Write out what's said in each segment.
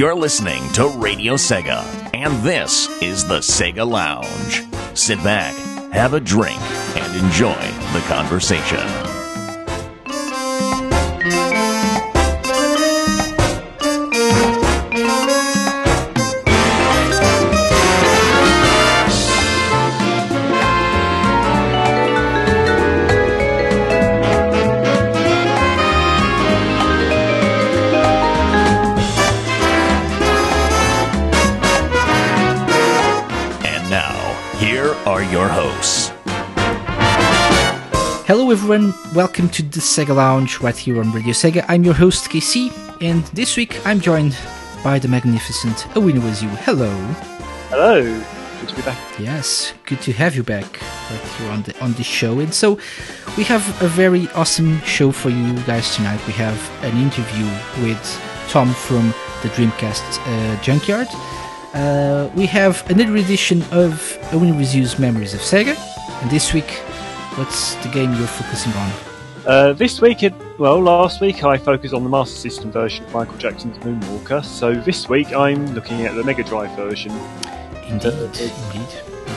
You're listening to Radio Sega, and this is the Sega Lounge. Sit back, have a drink, and enjoy the conversation. Hello everyone, welcome to the Sega Lounge right here on Radio Sega. I'm your host KC, and this week I'm joined by the magnificent Awina with you. Hello. Hello, good to be back. Yes, good to have you back right here on the on the show. And so we have a very awesome show for you guys tonight. We have an interview with Tom from the Dreamcast uh, Junkyard. Uh, we have another edition of Awina Reviews Memories of Sega. And this week, what's the game you're focusing on? Uh, this week, it, well, last week I focused on the Master System version of Michael Jackson's Moonwalker, so this week I'm looking at the Mega Drive version. Indeed, Uh, indeed.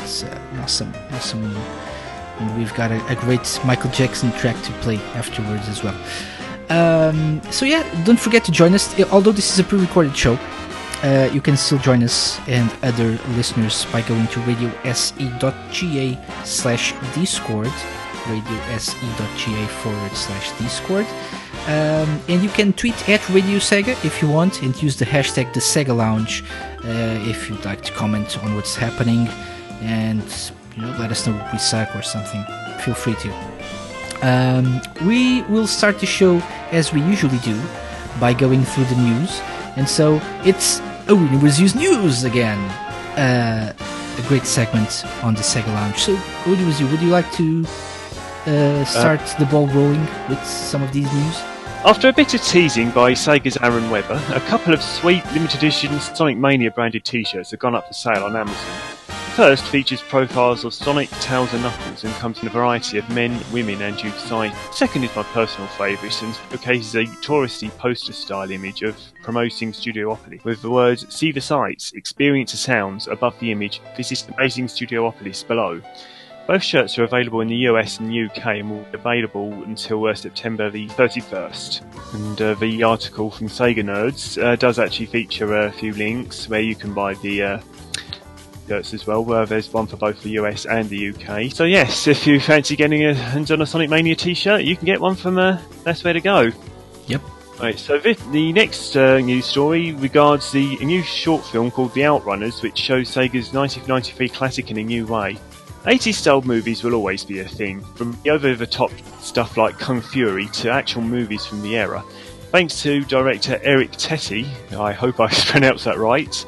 It's uh, awesome, awesome. And we've got a, a great Michael Jackson track to play afterwards as well. Um, so yeah, don't forget to join us. Although this is a pre-recorded show, uh, you can still join us and other listeners by going to radiose.ga slash discord radiose.ga forward slash discord um, and you can tweet at Radio Sega if you want and use the hashtag the Sega Lounge uh, if you'd like to comment on what's happening and you know let us know if we suck or something. Feel free to. Um, we will start the show as we usually do by going through the news, and so it's oh it was use news again. Uh, a great segment on the Sega Lounge. So, was you? Would you like to uh, start the ball rolling with some of these news? After a bit of teasing by Sega's Aaron Webber, a couple of sweet limited edition Sonic Mania branded t-shirts have gone up for sale on Amazon. First features profiles of Sonic, Tails and Knuckles and comes in a variety of men, women and youth sizes. Second is my personal favourite and showcases a touristy poster style image of promoting Studiopolis with the words See the sights, experience the sounds above the image, visit amazing Studiopolis below. Both shirts are available in the US and UK and will be available until uh, September the 31st. And uh, the article from Sega Nerds uh, does actually feature a few links where you can buy the uh, shirts as well. Uh, there's one for both the US and the UK. So yes, if you fancy getting a hands on a Sonic Mania t-shirt, you can get one from uh, That's Where to Go. Yep. Right, so this, the next uh, news story regards the new short film called The Outrunners, which shows Sega's 1993 classic in a new way. 80s style movies will always be a thing, from the over the top stuff like Kung Fury to actual movies from the era. Thanks to director Eric Tetti, I hope I pronounced that right,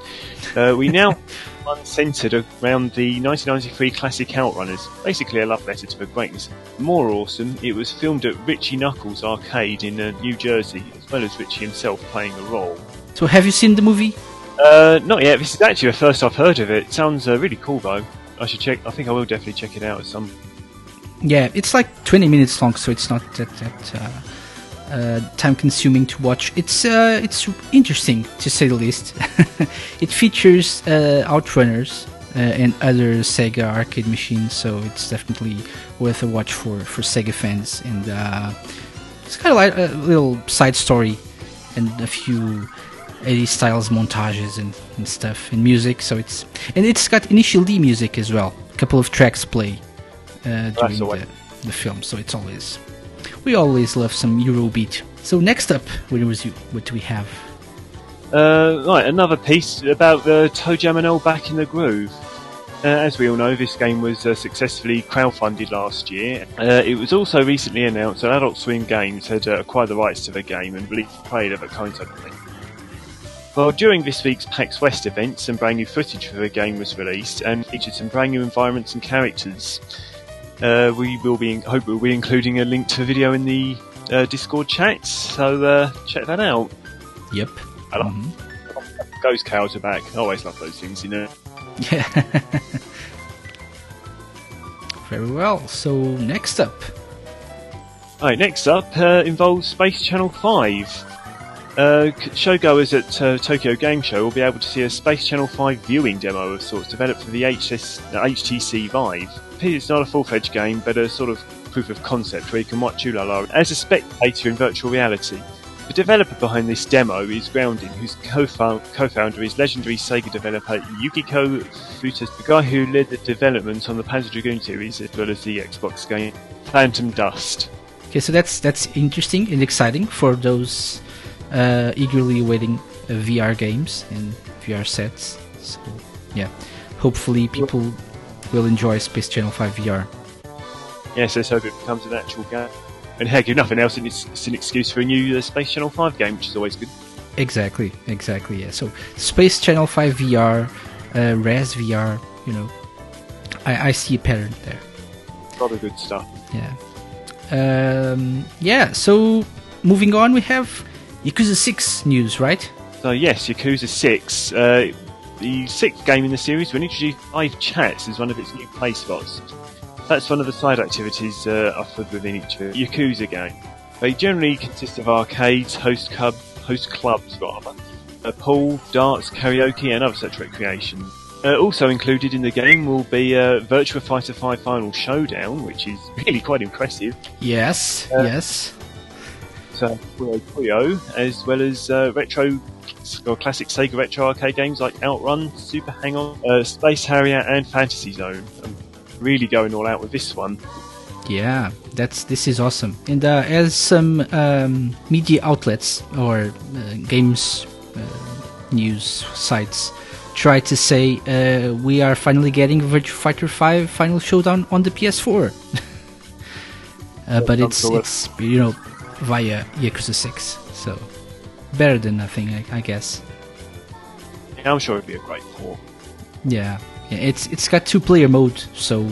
uh, we now one centred around the 1993 classic Outrunners, basically a love letter to the greatness. More awesome, it was filmed at Richie Knucklez Arcade in uh, New Jersey, as well as Richie himself playing a role. So, have you seen the movie? Uh, not yet. This is actually the first I've heard of it. Sounds uh, really cool though. I should check. I think I will definitely check it out at some. Yeah, it's like 20 minutes long, so it's not that, that uh, uh, time consuming to watch. It's uh, it's interesting to say the least. it features uh, Outrunners uh, and other Sega arcade machines, so it's definitely worth a watch for, for Sega fans. And uh, it's kind of like a little side story and a few 80s styles montages and, and stuff and music. So it's and it's got initial D music as well. A couple of tracks play uh, during the, the film, so it's always we always love some Eurobeat. So next up, what was you? What do we have? Uh, right, another piece about the ToeJam and Earl back in the groove. Uh, as we all know, this game was uh, successfully crowdfunded last year. Uh, it was also recently announced that Adult Swim Games had uh, acquired the rights to the game and released a trailer that. Well, during this week's PAX West event, some brand new footage for the game was released and featured some brand new environments and characters. Uh, we will be, hope we'll be including a link to the video in the uh, Discord chat, so uh, check that out. Yep. I Mhm. Ghost cows are back. I always love those things, you know. Yeah. Very well. So next up, Right, next up uh, involves Space Channel 5. Uh, showgoers at uh, Tokyo Game Show will be able to see a Space Channel 5 viewing demo of sorts developed for the HS, uh, HTC Vive. It's not a full-fledged game, but a sort of proof of concept where you can watch Ulala as a spectator in virtual reality. The developer behind this demo is Grounding, whose co-found- co-founder is legendary Sega developer Yukiko Futa, the guy who led the development on the Panzer Dragoon series as well as the Xbox game Phantom Dust. Okay, so that's that's interesting and exciting for those uh, eagerly awaiting uh, VR games and VR sets. So yeah, hopefully people will enjoy Space Channel 5 VR. Yes, let's hope it becomes an actual game. And heck, if nothing else, it's, it's an excuse for a new uh, Space Channel 5 game, which is always good. Exactly, exactly. Yeah. So Space Channel 5 VR, uh, Res VR. You know, I, I see a pattern there. A lot of good stuff. Yeah. Um, yeah. So moving on, we have Yakuza 6 news, right? So yes, Yakuza 6, uh, the sixth game in the series, will introduce live chats as one of its new play spots. That's one of the side activities uh, offered within each Yakuza game. They generally consist of arcades, host, club, host clubs, rather, a pool, darts, karaoke, and other such recreations. Uh, also included in the game will be uh, Virtua Fighter 5 Final Showdown, which is really quite impressive. Yes. Uh, yes. So, Puyo Puyo, as well as uh, retro or classic Sega retro arcade games like Outrun, Super Hang On, uh, Space Harrier, and Fantasy Zone. I'm really going all out with this one. Yeah, that's this is awesome. And uh, as some um, media outlets or uh, games uh, news sites try to say, uh, we are finally getting Virtua Fighter 5 Final Showdown on the PS4. uh, but it's it's you know via Yakuza 6, so better than nothing, I, I guess. Yeah, I'm sure it'd be a great port. Yeah. Yeah, it's it's got two player mode, so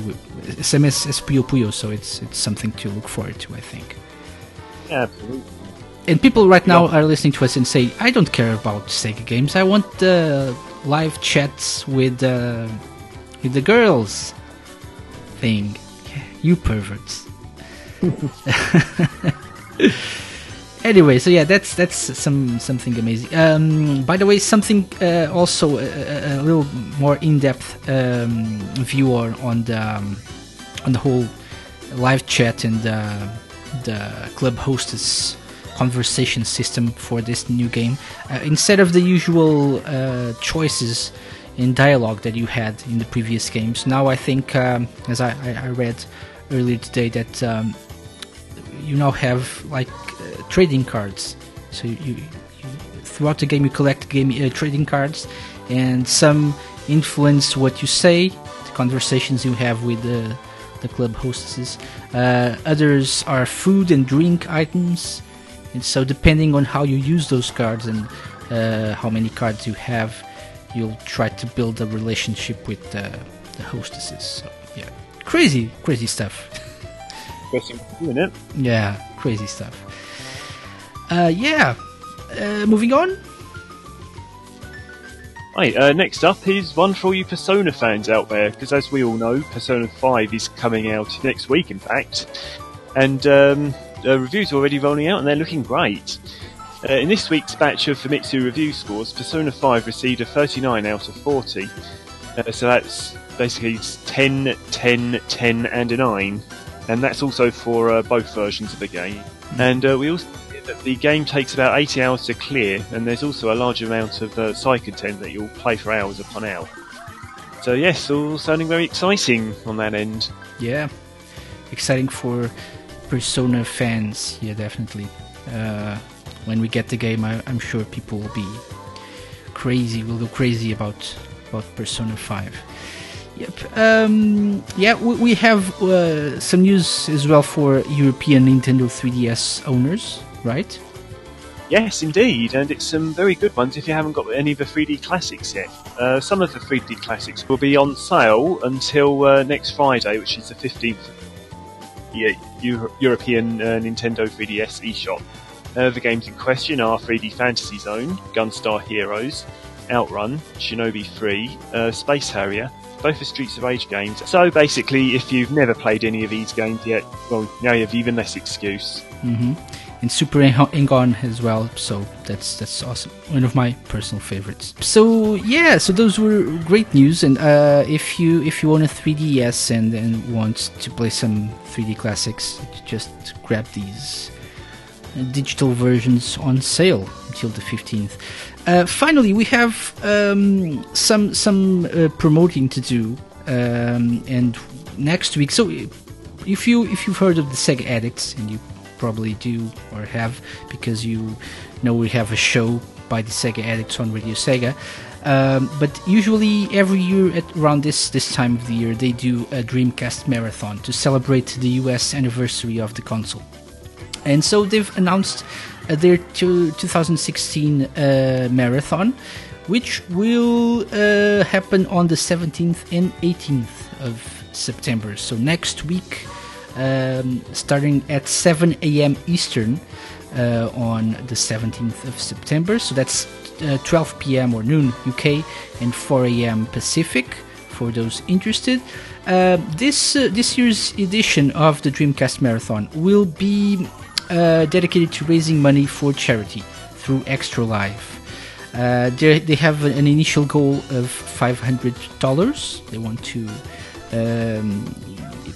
same as, as Puyo Puyo, so it's it's something to look forward to, I think. Yeah, absolutely. And people right now Yeah. are listening to us and say, "I don't care about Sega games. I want the live chats with uh, with the girls thing." You perverts. anyway, so yeah, that's that's some something amazing. Um, by the way, something uh, also a, a, a little more in-depth um, view on, on the um, on the whole live chat and uh, the club hostess conversation system for this new game. Uh, instead of the usual uh, choices in dialogue that you had in the previous games, now I think, um, as I, I, I read earlier today, that um, you now have like uh, trading cards. So you, you throughout the game you collect game uh, trading cards, and some influence what you say, the conversations you have with the the club hostesses. Uh, others are food and drink items, and so depending on how you use those cards and uh, how many cards you have, you'll try to build a relationship with the, the hostesses. So yeah, crazy, crazy stuff. Interesting, isn't it? Yeah, crazy stuff. Uh, yeah, uh, moving on. Right, uh, next up is one for all you Persona fans out there, because as we all know, Persona 5 is coming out next week, in fact. And um, uh, reviews are already rolling out, and they're looking great. Uh, in this week's batch of Famitsu review scores, Persona 5 received a 39 out of 40. Uh, so that's basically 10, 10, 10, and a 9. And that's also for uh, both versions of the game. And uh, we also the game takes about 80 hours to clear, and there's also a large amount of uh, side content that you'll play for hours upon hour. So yes, all sounding very exciting on that end. Yeah, exciting for Persona fans. Yeah, definitely. Uh, when we get the game, I, I'm sure people will be crazy. Will go crazy about about Persona Five. Yep. Um, yeah, we, we have uh, some news as well for European Nintendo 3DS owners, right? Yes, indeed, and it's some very good ones if you haven't got any of the 3D classics yet. Uh, some of the 3D classics will be on sale until uh, next Friday, which is the 15th. Yeah, Euro- European uh, Nintendo 3DS eShop. Uh, the games in question are 3D Fantasy Zone, Gunstar Heroes, Outrun, Shinobi 3, uh, Space Harrier, both are Streets of Rage games. So basically, if you've never played any of these games yet, well, now you have even less excuse. hmm and Super Hang-On as well. So that's that's awesome. One of my personal favorites. So yeah, so those were great news. And uh, if you if you own a 3DS and, and want to play some 3D classics, just grab these digital versions on sale until the 15th. Uh, finally, we have um, some some uh, promoting to do, um, and next week. So if you if you've heard of the Sega Addicts and you probably do or have because you know we have a show by the Sega Addicts on Radio Sega. Um, but usually every year at around this this time of the year they do a Dreamcast marathon to celebrate the US anniversary of the console. And so they've announced their 2016 uh, marathon, which will uh, happen on the 17th and 18th of September. So next week, um, starting at 7 a.m. Eastern uh, on the 17th of September. So that's uh, 12 p.m. or noon UK and 4 a.m. Pacific for those interested. Uh, this uh, this year's edition of the Dreamcast Marathon will be uh, dedicated to raising money for charity through Extra Life. Uh, they have an initial goal of $500. They want to um,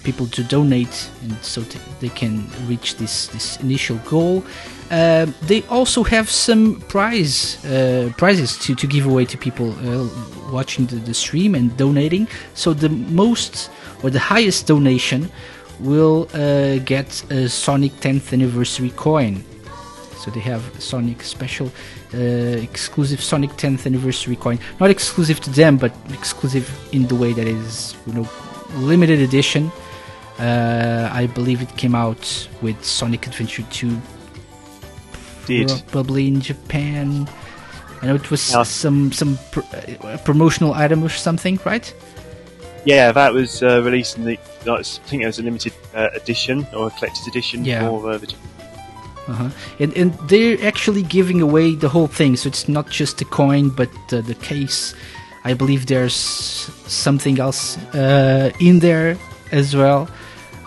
people to donate, and so t- they can reach this this initial goal. Uh, they also have some prize uh, prizes to, to give away to people uh, watching the, the, stream and donating. So the most or the highest donation will uh, get a Sonic 10th anniversary coin. So they have Sonic special uh, exclusive Sonic 10th anniversary coin. Not exclusive to them, but exclusive in the way that is you know limited edition uh, I believe it came out with Sonic Adventure 2 Did. probably in Japan. I know it was some some pr- uh, promotional item or something, right? Yeah, that was uh, released in the. I think it was a limited uh, edition or a collector's edition yeah. for uh, the. Uh-huh. And, and they're actually giving away the whole thing, so it's not just the coin, but uh, the case. I believe there's something else uh, in there as well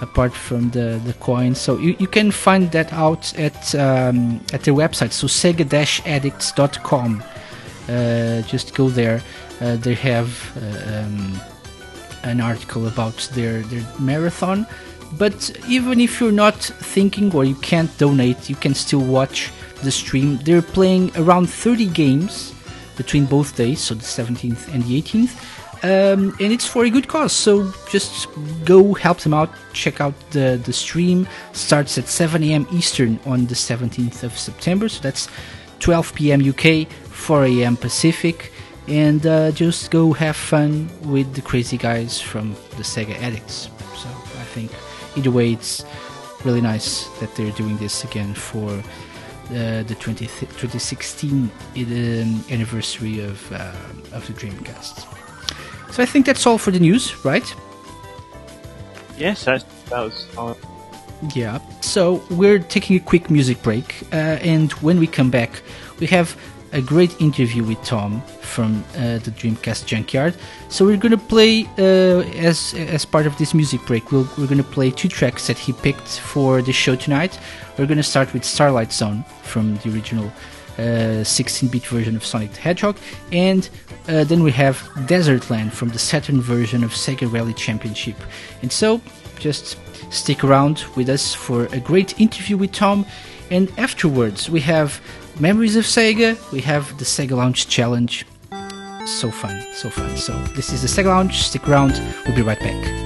apart from the, the coin. So you, you can find that out at um, at their website, so sega-addicts.com. Uh, just go there. Uh, they have uh, um, an article about their, their marathon. But even if you're not thinking or you can't donate, you can still watch the stream. They're playing around 30 games between both days, so the 17th and the 18th um, and it's for a good cause. So just go help them out. Check out the the stream. Starts at 7 a.m. Eastern on the 17th of September. So that's 12 p.m. UK, 4 a.m. Pacific, and uh, just go have fun with the crazy guys from the Sega Addicts. So I think either way, it's really nice that they're doing this again for uh, the 20 2016 um, anniversary of uh, of the Dreamcast. So I think that's all for the news, right? Yes, that, that was fine. Yeah. So we're taking a quick music break, uh, and when we come back, we have a great interview with Tom from uh, the Dreamcast Junkyard. So we're gonna play uh, as as part of this music break. we we are gonna play two tracks that he picked for the show tonight. We're gonna start with Starlight Zone from the original 16-bit uh, version of Sonic the Hedgehog, and uh, then we have Desertland from the Saturn version of Sega Rally Championship. And so, just stick around with us for a great interview with Tom, and afterwards we have Memories of Sega, we have the Sega Lounge Challenge. So fun, so fun. So, this is the Sega Lounge. Stick around, we'll be right back.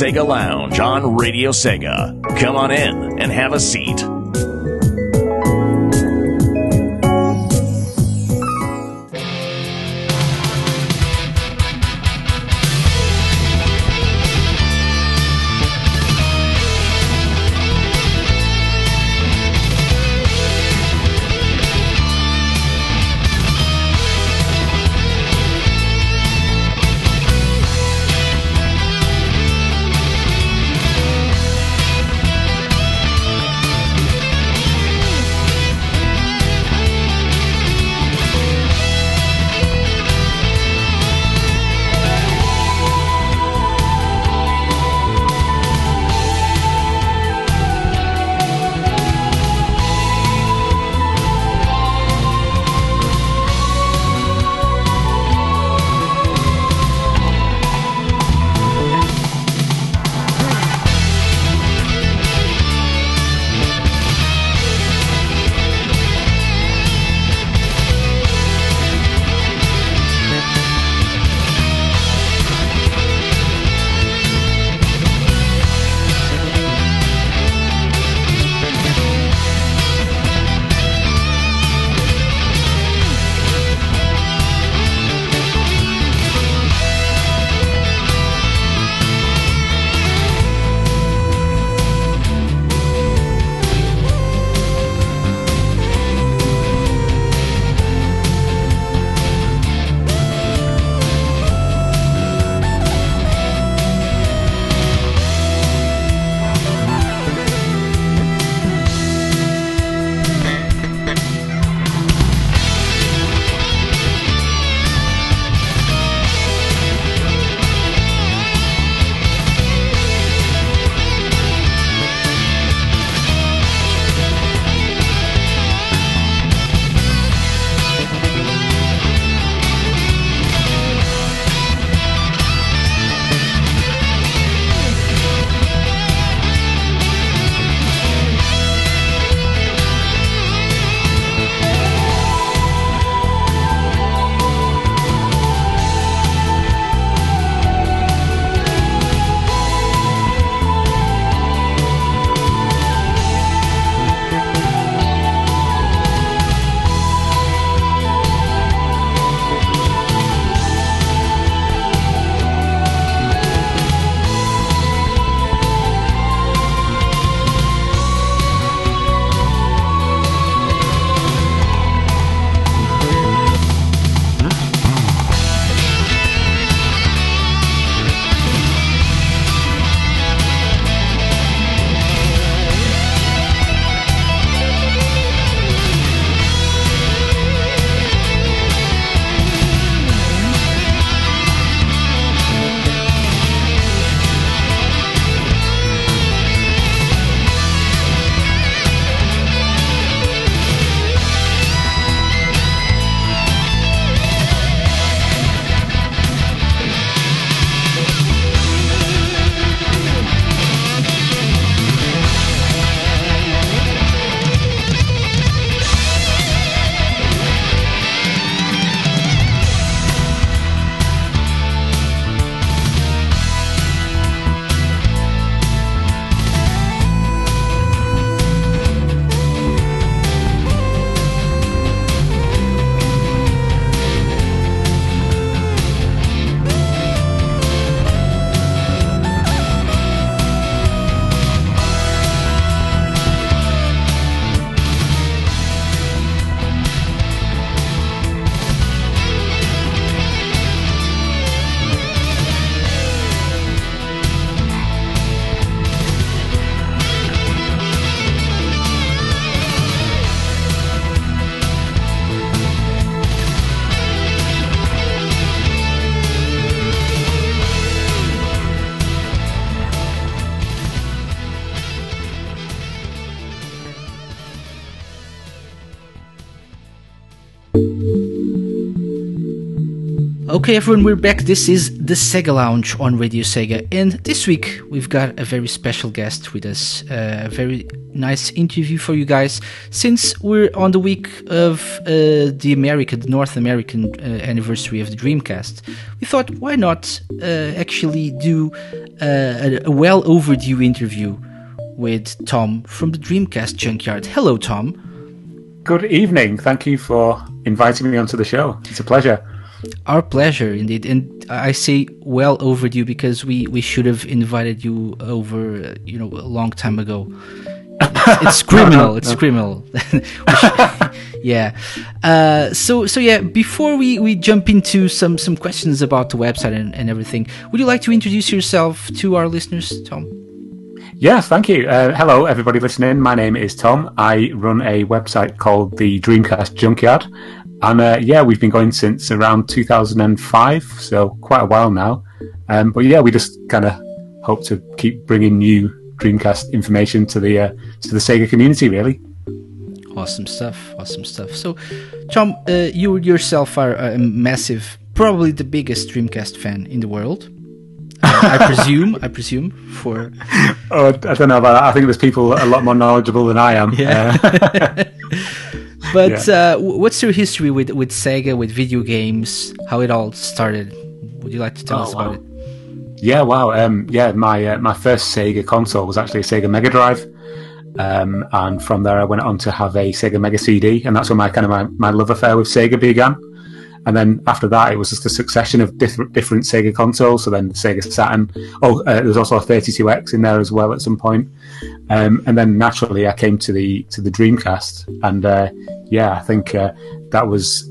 Sega Lounge on Radio Sega. Come on in and have a seat. Okay, everyone, we're back. This is the Sega Lounge on Radio Sega, and this week we've got a very special guest with us. Uh, a very nice interview for you guys. Since we're on the week of uh, the American, the North American uh, anniversary of the Dreamcast, we thought why not uh, actually do uh, a, a well overdue interview with Tom from the Dreamcast Junkyard. Hello, Tom. Good evening. Thank you for inviting me onto the show. It's a pleasure. Our pleasure, indeed. And I say well overdue because we, we should have invited you over, uh, you know, a long time ago. It's, it's criminal. It's criminal. yeah. Uh, so so yeah. Before we, we jump into some some questions about the website and, and everything, would you like to introduce yourself to our listeners, Tom? Yes, thank you. Uh, hello, everybody listening. My name is Tom. I run a website called the Dreamcast Junkyard. And uh, yeah, we've been going since around 2005, so quite a while now. Um, but yeah, we just kind of hope to keep bringing new Dreamcast information to the uh, to the Sega community, really. Awesome stuff. Awesome stuff. So, Tom, uh, you yourself are a massive, probably the biggest Dreamcast fan in the world. I presume. I presume for. Oh, I don't know about that. I think there's people a lot more knowledgeable than I am. Yeah. But yeah. uh, what's your history with with Sega, with video games? How it all started? Would you like to tell oh, us about wow. it? Yeah, wow. Um, yeah, my uh, my first Sega console was actually a Sega Mega Drive. Um, and from there, I went on to have a Sega Mega CD, and that's when my kind of my, my love affair with Sega began. And then after that, it was just a succession of different different Sega consoles. So then the Sega Saturn. Oh, uh, there was also a 32X in there as well at some point. Um, and then naturally, I came to the to the Dreamcast, and uh, yeah, I think uh, that was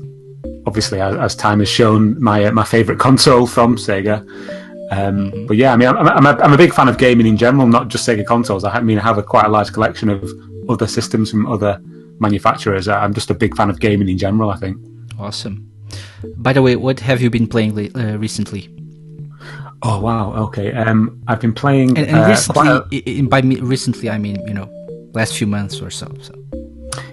obviously as, as, time has shown my uh, my favorite console from Sega. Um, mm-hmm. but yeah, I mean, I'm, I'm, a, I'm a big fan of gaming in general, not just Sega consoles. I mean, I have a quite a large collection of other systems from other manufacturers. I'm just a big fan of gaming in general. I think. Awesome. By the way, what have you been playing uh, recently? Oh wow, okay. Um, I've been playing. And, and uh, recently, a... by recently, I mean you know, last few months or so. So.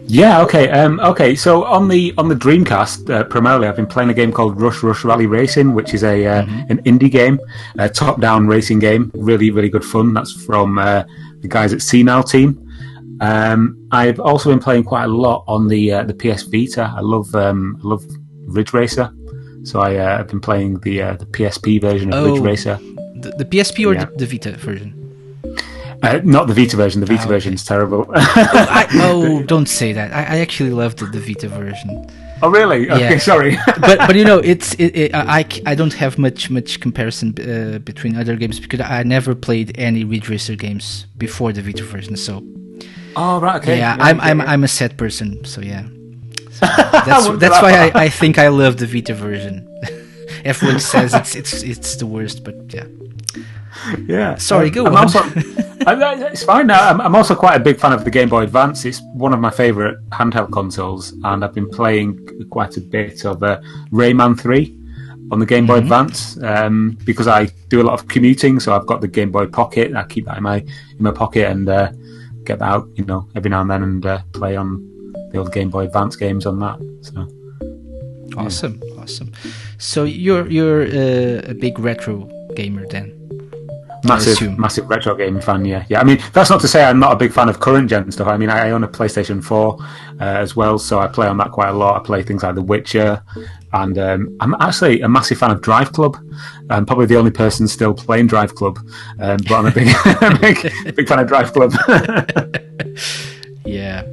Yeah. Okay. Um, okay. So on the on the Dreamcast, uh, primarily, I've been playing a game called Rush Rush Rally Racing, which is a uh, mm-hmm. an indie game, a top-down racing game. Really, really good fun. That's from uh, the guys at Senile Team. Um, I've also been playing quite a lot on the uh, the PS Vita. I love um, I love Ridge Racer. So I, uh, I've been playing the uh, the PSP version of oh, Ridge Racer. The, the PSP or yeah. the, the, Vita version? Uh, not the Vita version. The Vita oh, okay. version is terrible. oh, I, oh, don't say that. I, I actually loved the, the, Vita version. Oh really? Okay, yeah. sorry. but but you know, it's it, it, I I don't have much much comparison uh, between other games because I never played any Ridge Racer games before the Vita version. So. Oh right. Okay. Yeah, yeah I'm I'm I'm a sad person. So yeah. that's that's why I, I think I love the Vita version. Everyone says it's it's it's the worst, but yeah. Yeah. Sorry, um, go I'm on. Also, it's fine now. I'm, I'm, also quite a big fan of the Game Boy Advance. It's one of my favourite handheld consoles, and I've been playing quite a bit of uh, Rayman 3 on the Game Boy mm-hmm. Advance um, because I do a lot of commuting. So I've got the Game Boy Pocket. I keep that in my in my pocket and uh, get that out, you know, every now and then and uh, play on the old Game Boy Advance games on that. So awesome, yeah. awesome. So you're you're uh, a big retro gamer then? Massive, massive retro gaming fan. Yeah, yeah. I mean, that's not to say I'm not a big fan of current gen stuff. I mean, I own a PlayStation Four uh, as well, so I play on that quite a lot. I play things like The Witcher, and um, I'm actually a massive fan of Drive Club. I'm probably the only person still playing Drive Club, um, but I'm a big, big, big fan of Drive Club. yeah,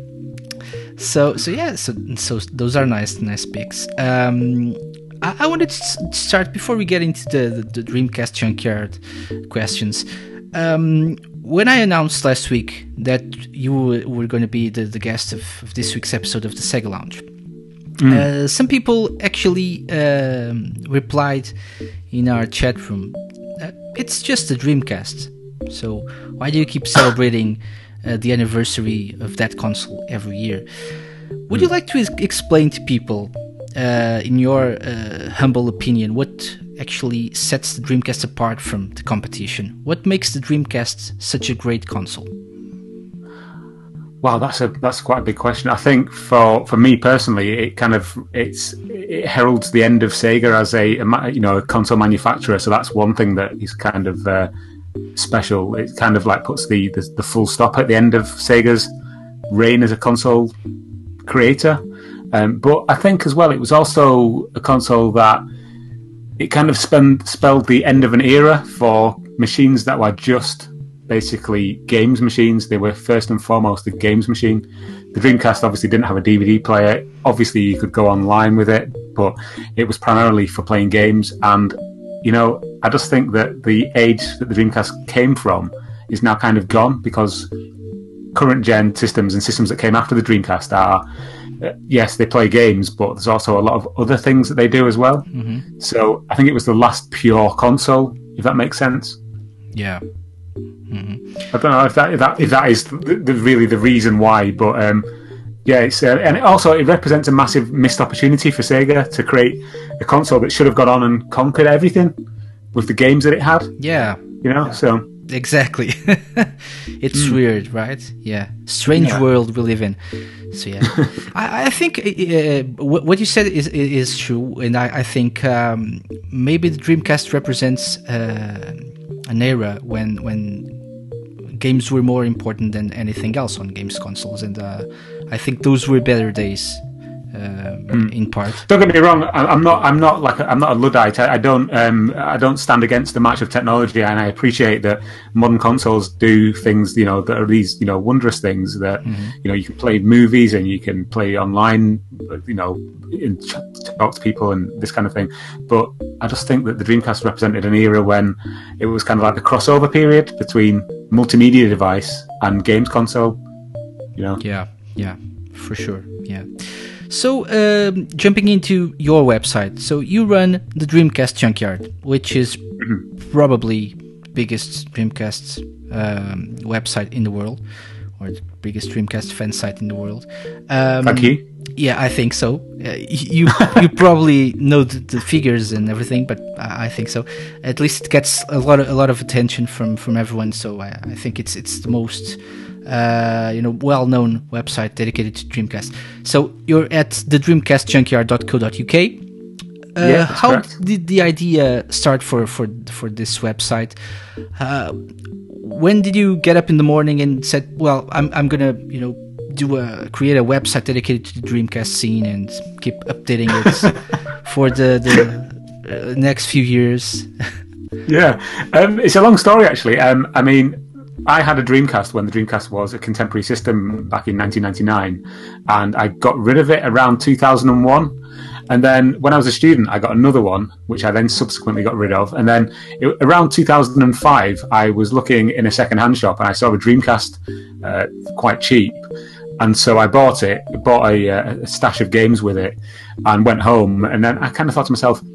so so yeah, so so those are nice nice picks. Um, I, I wanted to start before we get into the the, the Dreamcast junkyard questions. Um, when I announced last week that you were going to be the, the guest of, of, this week's episode of the Sega Lounge, mm. uh, some people actually um, replied in our chat room, uh, "It's just a Dreamcast, so why do you keep celebrating uh, the anniversary of that console every year. Would you like to ex- explain to people, uh, in your uh, humble opinion, what actually sets the Dreamcast apart from the competition? What makes the Dreamcast such a great console? Wow, that's a that's quite a big question. I think for for me personally, it kind of it's it heralds the end of Sega as a, a you know a console manufacturer. So that's one thing that is kind of uh, special. It kind of like puts the, the, the full stop at the end of Sega's reign as a console creator. Um, but I think as well, it was also a console that it kind of spend, spelled the end of an era for machines that were just basically games machines. They were first and foremost a games machine. The Dreamcast obviously didn't have a DVD player. Obviously, you could go online with it, but it was primarily for playing games. And, you know, I just think that the age that the Dreamcast came from is now kind of gone because current gen systems and systems that came after the Dreamcast are, yes, they play games, but there's also a lot of other things that they do as well. Mm-hmm. So I think it was the last pure console, if that makes sense. Yeah. I don't know if that if that, if that is the, the, really the reason why, but um, yeah, it's uh, and it also it represents a massive missed opportunity for Sega to create a console that should have gone on and conquered everything with the games that it had. Yeah, you know, so exactly. it's mm. weird, right? Yeah, strange yeah. world we live in. So yeah, I, I, think uh, what you said is is true, and I, I think um, maybe the Dreamcast represents uh, an era when when games were more important than anything else on games consoles, and uh, I think those were better days. Uh, mm. In part, don't get me wrong. I'm not. I'm not like. I'm not a luddite. I, I don't. Um, I don't stand against the march of technology, and I appreciate that modern consoles do things. You know that are these. You know wondrous things that mm-hmm. you know you can play movies and you can play online. You know, in, talk to people and this kind of thing. But I just think that the Dreamcast represented an era when it was kind of like the crossover period between multimedia device and games console. You know. Yeah. Yeah. For sure. Yeah. So, um, jumping into your website, so you run the Dreamcast Junkyard, which is probably biggest Dreamcast um, website in the world, or the biggest Dreamcast fan site in the world. Um, Thank you. Yeah, I think so. Uh, you you probably know the, the, figures and everything, but I, I, think so. At least it gets a lot of a lot of attention from from everyone. So I, I think it's it's the most uh, you know, well-known website dedicated to Dreamcast. So you're at the dreamcastjunkyard.co.uk. Uh, yeah, how correct. did the idea start for for for this website? Uh, when did you get up in the morning and said, "Well, I'm I'm gonna you know do a create a website dedicated to the Dreamcast scene and keep updating it for the the uh, next few years"? yeah, um, it's a long story actually. Um, I mean, I had a Dreamcast when the Dreamcast was a contemporary system back in 1999, and I got rid of it around 2001. And then when I was a student, I got another one, which I then subsequently got rid of. And then it, around 2005, I was looking in a second-hand shop and I saw a Dreamcast uh, quite cheap. And so I bought it, bought a, uh, a stash of games with it, and went home. And then I kind of thought to myself, do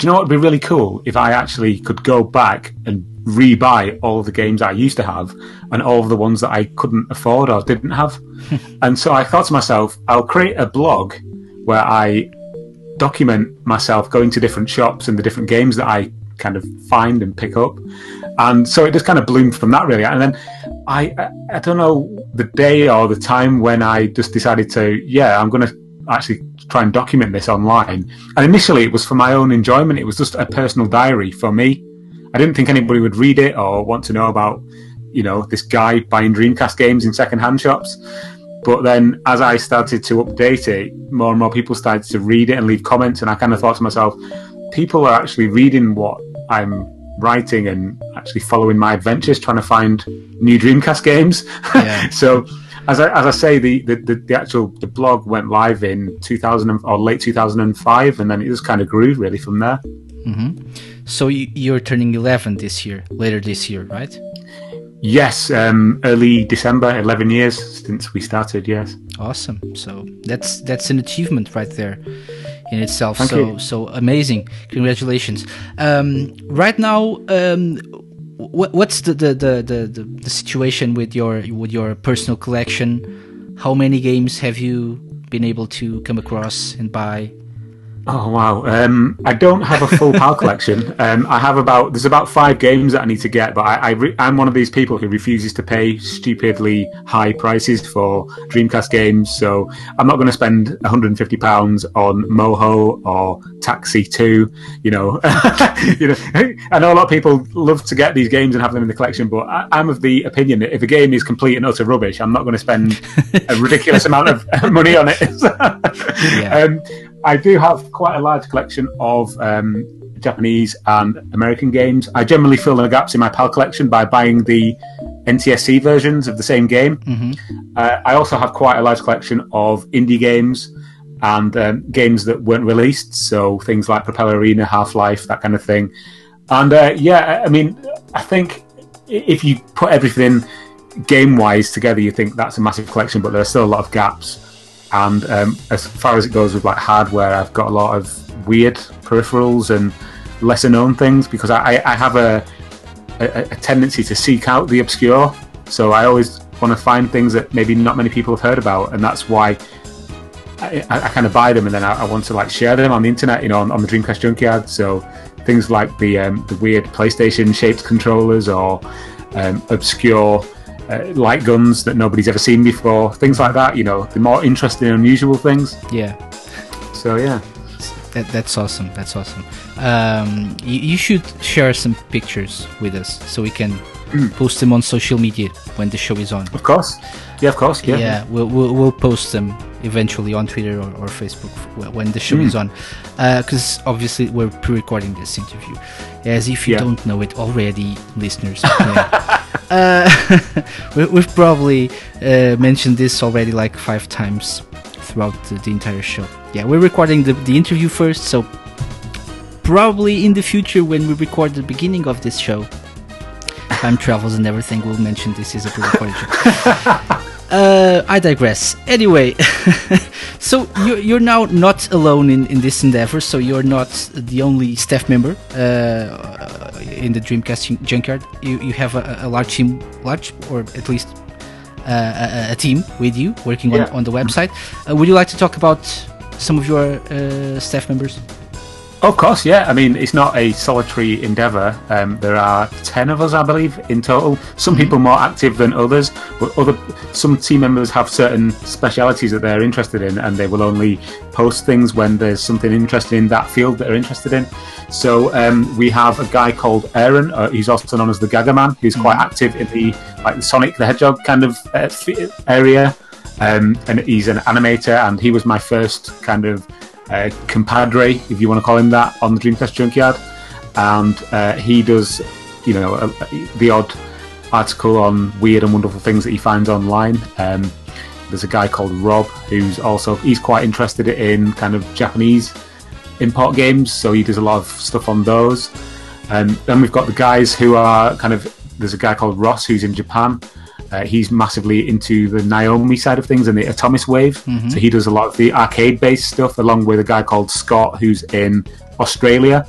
you know what would be really cool if I actually could go back and re-buy all the games I used to have and all of the ones that I couldn't afford or didn't have. and so I thought to myself, I'll create a blog where I document myself going to different shops and the different games that I kind of find and pick up. And so it just kind of bloomed from that really. And then I, I don't know the day or the time when I just decided to, yeah, I'm going to actually try and document this online. And initially it was for my own enjoyment. It was just a personal diary for me I didn't think anybody would read it or want to know about, you know, this guy buying Dreamcast games in second-hand shops. But then, as I started to update it, more and more people started to read it and leave comments, and I kind of thought to myself, people are actually reading what I'm writing and actually following my adventures, trying to find new Dreamcast games. Yeah. so, as I, as I say, the, the, the, the, actual the blog went live in 2000 or late 2005, and then it just kind of grew really from there. Mm-hmm. So you're turning 11 this year, later this year, right? Yes, um, early December, 11 years since we started. Yes. Awesome. So that's that's an achievement right there in itself. Thank so you. so amazing. Congratulations. Um, right now, um, what's the the, the the, the situation with your with your personal collection? How many games have you been able to come across and buy? Oh wow! Um, I don't have a full PAL collection. Um, I have about there's about five games that I need to get, but I, I re- I'm one of these people who refuses to pay stupidly high prices for Dreamcast games. So I'm not going to spend 150 pounds on Moho or Taxi 2. You know, you know. I know a lot of people love to get these games and have them in the collection, but I, I'm of the opinion that if a game is complete and utter rubbish, I'm not going to spend a ridiculous amount of money on it. Yeah. um, I do have quite a large collection of um, Japanese and American games. I generally fill the gaps in my PAL collection by buying the NTSC versions of the same game. Uh, I also have quite a large collection of indie games and um, games that weren't released, so things like Propeller Arena, Half Life, that kind of thing. And uh, yeah, I mean, I think if you put everything game wise together, you think that's a massive collection, but there are still a lot of gaps. And um, as far as it goes with like hardware, I've got a lot of weird peripherals and lesser known things because I, I have a, a, a tendency to seek out the obscure. So I always want to find things that maybe not many people have heard about, and that's why I, I, I kind of buy them, and then I, I want to like share them on the internet, you know, on, on the Dreamcast Junkyard. So things like the um, the weird PlayStation shaped controllers or um, obscure uh, light guns that nobody's ever seen before, things like that. You know, the more interesting, unusual things. Yeah. So yeah, That, that's awesome. That's awesome. Um, you, you should share some pictures with us so we can post them on social media when the show is on. of course, yeah, of course, yeah. Yeah, we'll, we'll, we'll post them eventually on Twitter or, or Facebook when the show is on. Because obviously we're pre-recording this interview, as if you Yeah. don't know it already, listeners. Yeah. Uh, we, we've probably uh, mentioned this already like five times throughout the, the entire show. Yeah, we're recording the, the interview first, so probably in the future when we record the beginning of this show, time travels and everything, we'll mention this is a pre-recorded show. Uh, I digress. Anyway, so you're, you're now not alone in, in this endeavor. So you're not the only staff member uh, in the Dreamcast Junkyard. You you have a, a large team, large or at least uh, a, a team with you working on, Yeah. on the website. Uh, would you like to talk about some of your uh, staff members? Of course, yeah. I mean, it's not a solitary endeavour. Um, there are ten of us, I believe, in total. Some people more active than others, but other some team members have certain specialities that they're interested in, and they will only post things when there's something interesting in that field that they're interested in. So um, we have a guy called Aaron. Uh, he's also known as the Gaga Man, who's quite active in the like the Sonic the Hedgehog kind of uh, area, um, and he's an animator. And he was my first kind of uh, compadre, if you want to call him that, on the Dreamcast Junkyard, and uh, he does, you know, a, the odd article on weird and wonderful things that he finds online. Um, there's a guy called Rob who's also he's quite interested in kind of Japanese import games, so he does a lot of stuff on those. Um, then we've got the guys who are kind of there's a guy called Ross who's in Japan. Uh, he's massively into the Naomi side of things and the Atomiswave. So he does a lot of the arcade based stuff, along with a guy called Scott who's in Australia.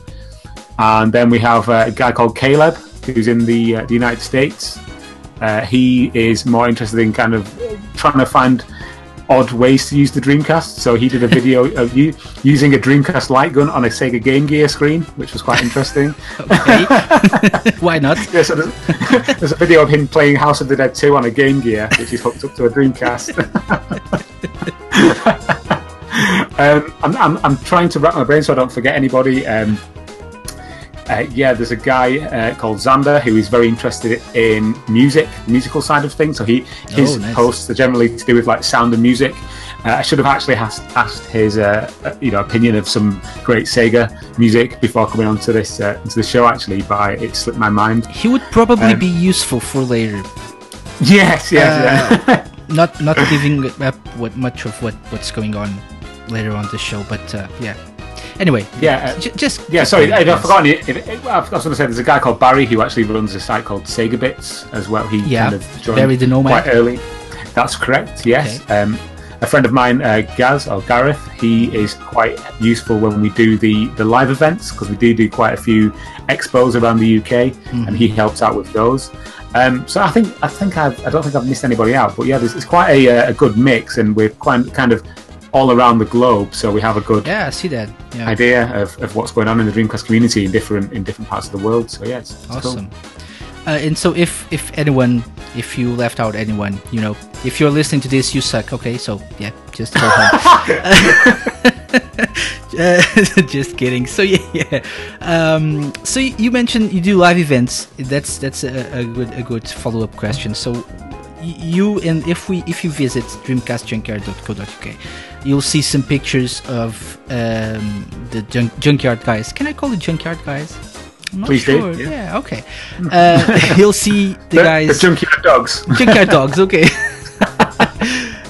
And then we have uh, a guy called Caleb who's in the, uh, the United States. Uh, he is more interested in kind of trying to find odd ways to use the Dreamcast. So he did a video of u- using a Dreamcast light gun on a Sega Game Gear screen, which was quite interesting. Why not? Yeah, so there's, there's a video of him playing House of the Dead 2 on a Game Gear, which is hooked up to a Dreamcast. um, I'm, I'm, I'm trying to wrap my brain so I don't forget anybody. Um, uh, yeah, there's a guy uh, called Xander who is very interested in music, musical side of things. So he his Oh, nice. posts are generally to do with like sound and music. Uh, I should have actually asked, asked his uh, uh, you know opinion of some great Sega music before coming on to this uh, to the show actually, but it slipped my mind. He would probably Um, be useful for later. Yes, yes, yeah. not not giving up what much of what what's going on later on the show, but uh, yeah. Anyway, Yeah, uh, j- just yeah, sorry, I've yes. forgotten it. If, if, I was going to say there's a guy called Barry who actually runs a site called Sega Bits as well. He Yeah, kind of joined Barry the Nomad. quite early. That's correct. Yes. Um, a friend of mine, uh, Gaz or Gareth, he is quite useful when we do the the live events because we do do quite a few expos around the UK, Mm-hmm. and he helps out with those. Um, so I think I think I've, I don't think I've missed anybody out, but yeah, there's, it's quite a, uh, a good mix, and we're quite kind of all around the globe, so we have a good Yeah, I see that. Yeah. idea of, of what's going on in the Dreamcast community in different in different parts of the world. So yeah, it's, it's cool. Awesome. Uh, and so, if if anyone, if you left out anyone, you know, if you're listening to this, you suck. Okay, so yeah, just go home. uh, just kidding. So yeah, yeah. Um, so you mentioned you do live events. That's that's a, a good a good follow up question. So you and if we if you visit dreamcastjunkyard.co.uk, you'll see some pictures of um, the junk, junkyard guys. Can I call it junkyard guys? I'm not Please do, sure. yeah. Yeah. Okay. Uh, you'll see the, The, guys. the junkyard dogs. junkyard dogs. Okay.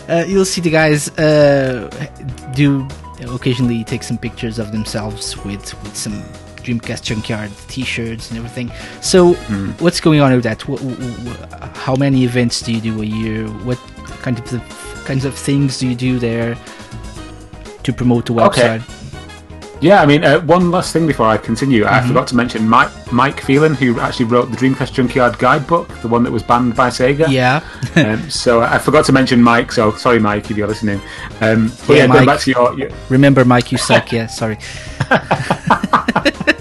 uh, you'll see the guys uh, do occasionally take some pictures of themselves with with some Dreamcast Junkyard T-shirts and everything. So, Hmm. what's going on with that? Wh- wh- wh- how many events do you do a year? What kind of the kinds of things do you do there to promote the Okay. website? Yeah, I mean, uh, one last thing before I continue. Mm-hmm. I forgot to mention Mike, Mike Phelan, who actually wrote the Dreamcast Junkyard Guidebook, the one that was banned by Sega. Yeah. um, so I forgot to mention Mike. So sorry, Mike, if you're listening. Um, but Yeah, yeah, going Mike. back to your, your Remember, Mike, you suck. Yeah. Sorry.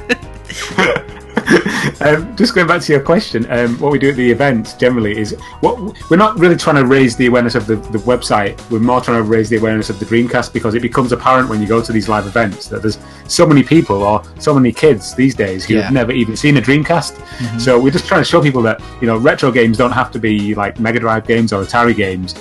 um, just going back to your question, um, what we do at the events generally is what we're not really trying to raise the awareness of the, the website. We're more trying to raise the awareness of the Dreamcast because it becomes apparent when you go to these live events that there's so many people or so many kids these days who Yeah. have never even seen a Dreamcast. So we're just trying to show people that you know retro games don't have to be like Mega Drive games or Atari games.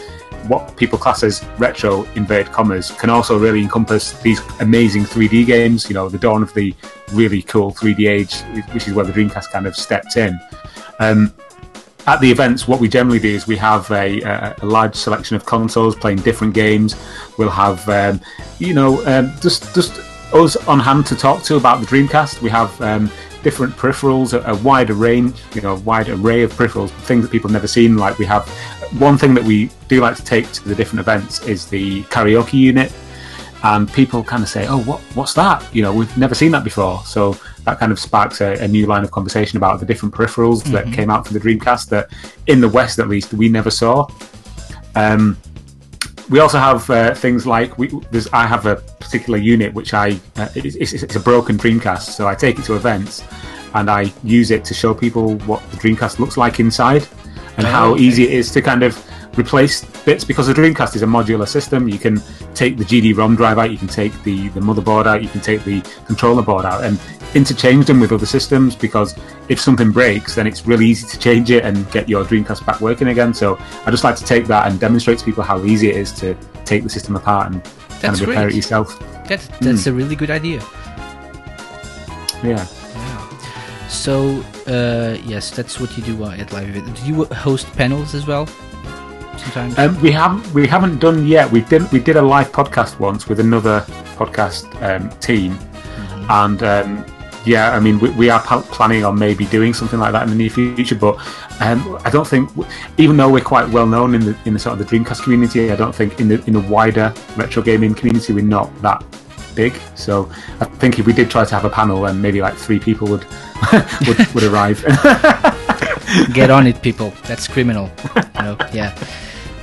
What people class as retro inverted commas can also really encompass these amazing 3D games. You know, the dawn of the really cool 3D age, which is where the Dreamcast kind of stepped in. Um, at the events, what we generally do is we have a, a, a large selection of consoles playing different games. We'll have, um, you know, um, just just us on hand to talk to about the Dreamcast. We have um, different peripherals, a, a wider range, you know, a wide array of peripherals, things that people have never seen. Like we have one thing that we do like to take to the different events is the karaoke unit and people kind of say, "Oh, what what's that?" You know, we've never seen that before. So that kind of sparks a, a new line of conversation about the different peripherals that came out for the Dreamcast that, in the West at least, we never saw. Um, we also have uh, things like we, there's, I have a particular unit which I uh, it's, it's, it's a broken Dreamcast, so I take it to events and I use it to show people what the Dreamcast looks like inside and oh, how okay. easy it is to kind of replace bits because the Dreamcast is a modular system. You can take the GD-ROM drive out, you can take the, the motherboard out, you can take the controller board out, and interchange them with other systems. Because if something breaks, then it's really easy to change it and get your Dreamcast back working again. So I just like to take that and demonstrate to people how easy it is to take the system apart and kind of repair great. it yourself. That's that's hmm. a really good idea. Yeah. So uh, yes, that's what you do at live events. Do you host panels as well? Sometimes. Um, we haven't we haven't done yet. We did we did a live podcast once with another podcast um, team, and um, yeah, I mean we, we are pl- planning on maybe doing something like that in the near future. But um, I don't think, even though we're quite well known in the in the sort of the Dreamcast community, I don't think in the in the wider retro gaming community we're not that big. So I think if we did try to have a panel, then maybe like three people would would, would arrive. Get on it, people. That's criminal. You know, yeah.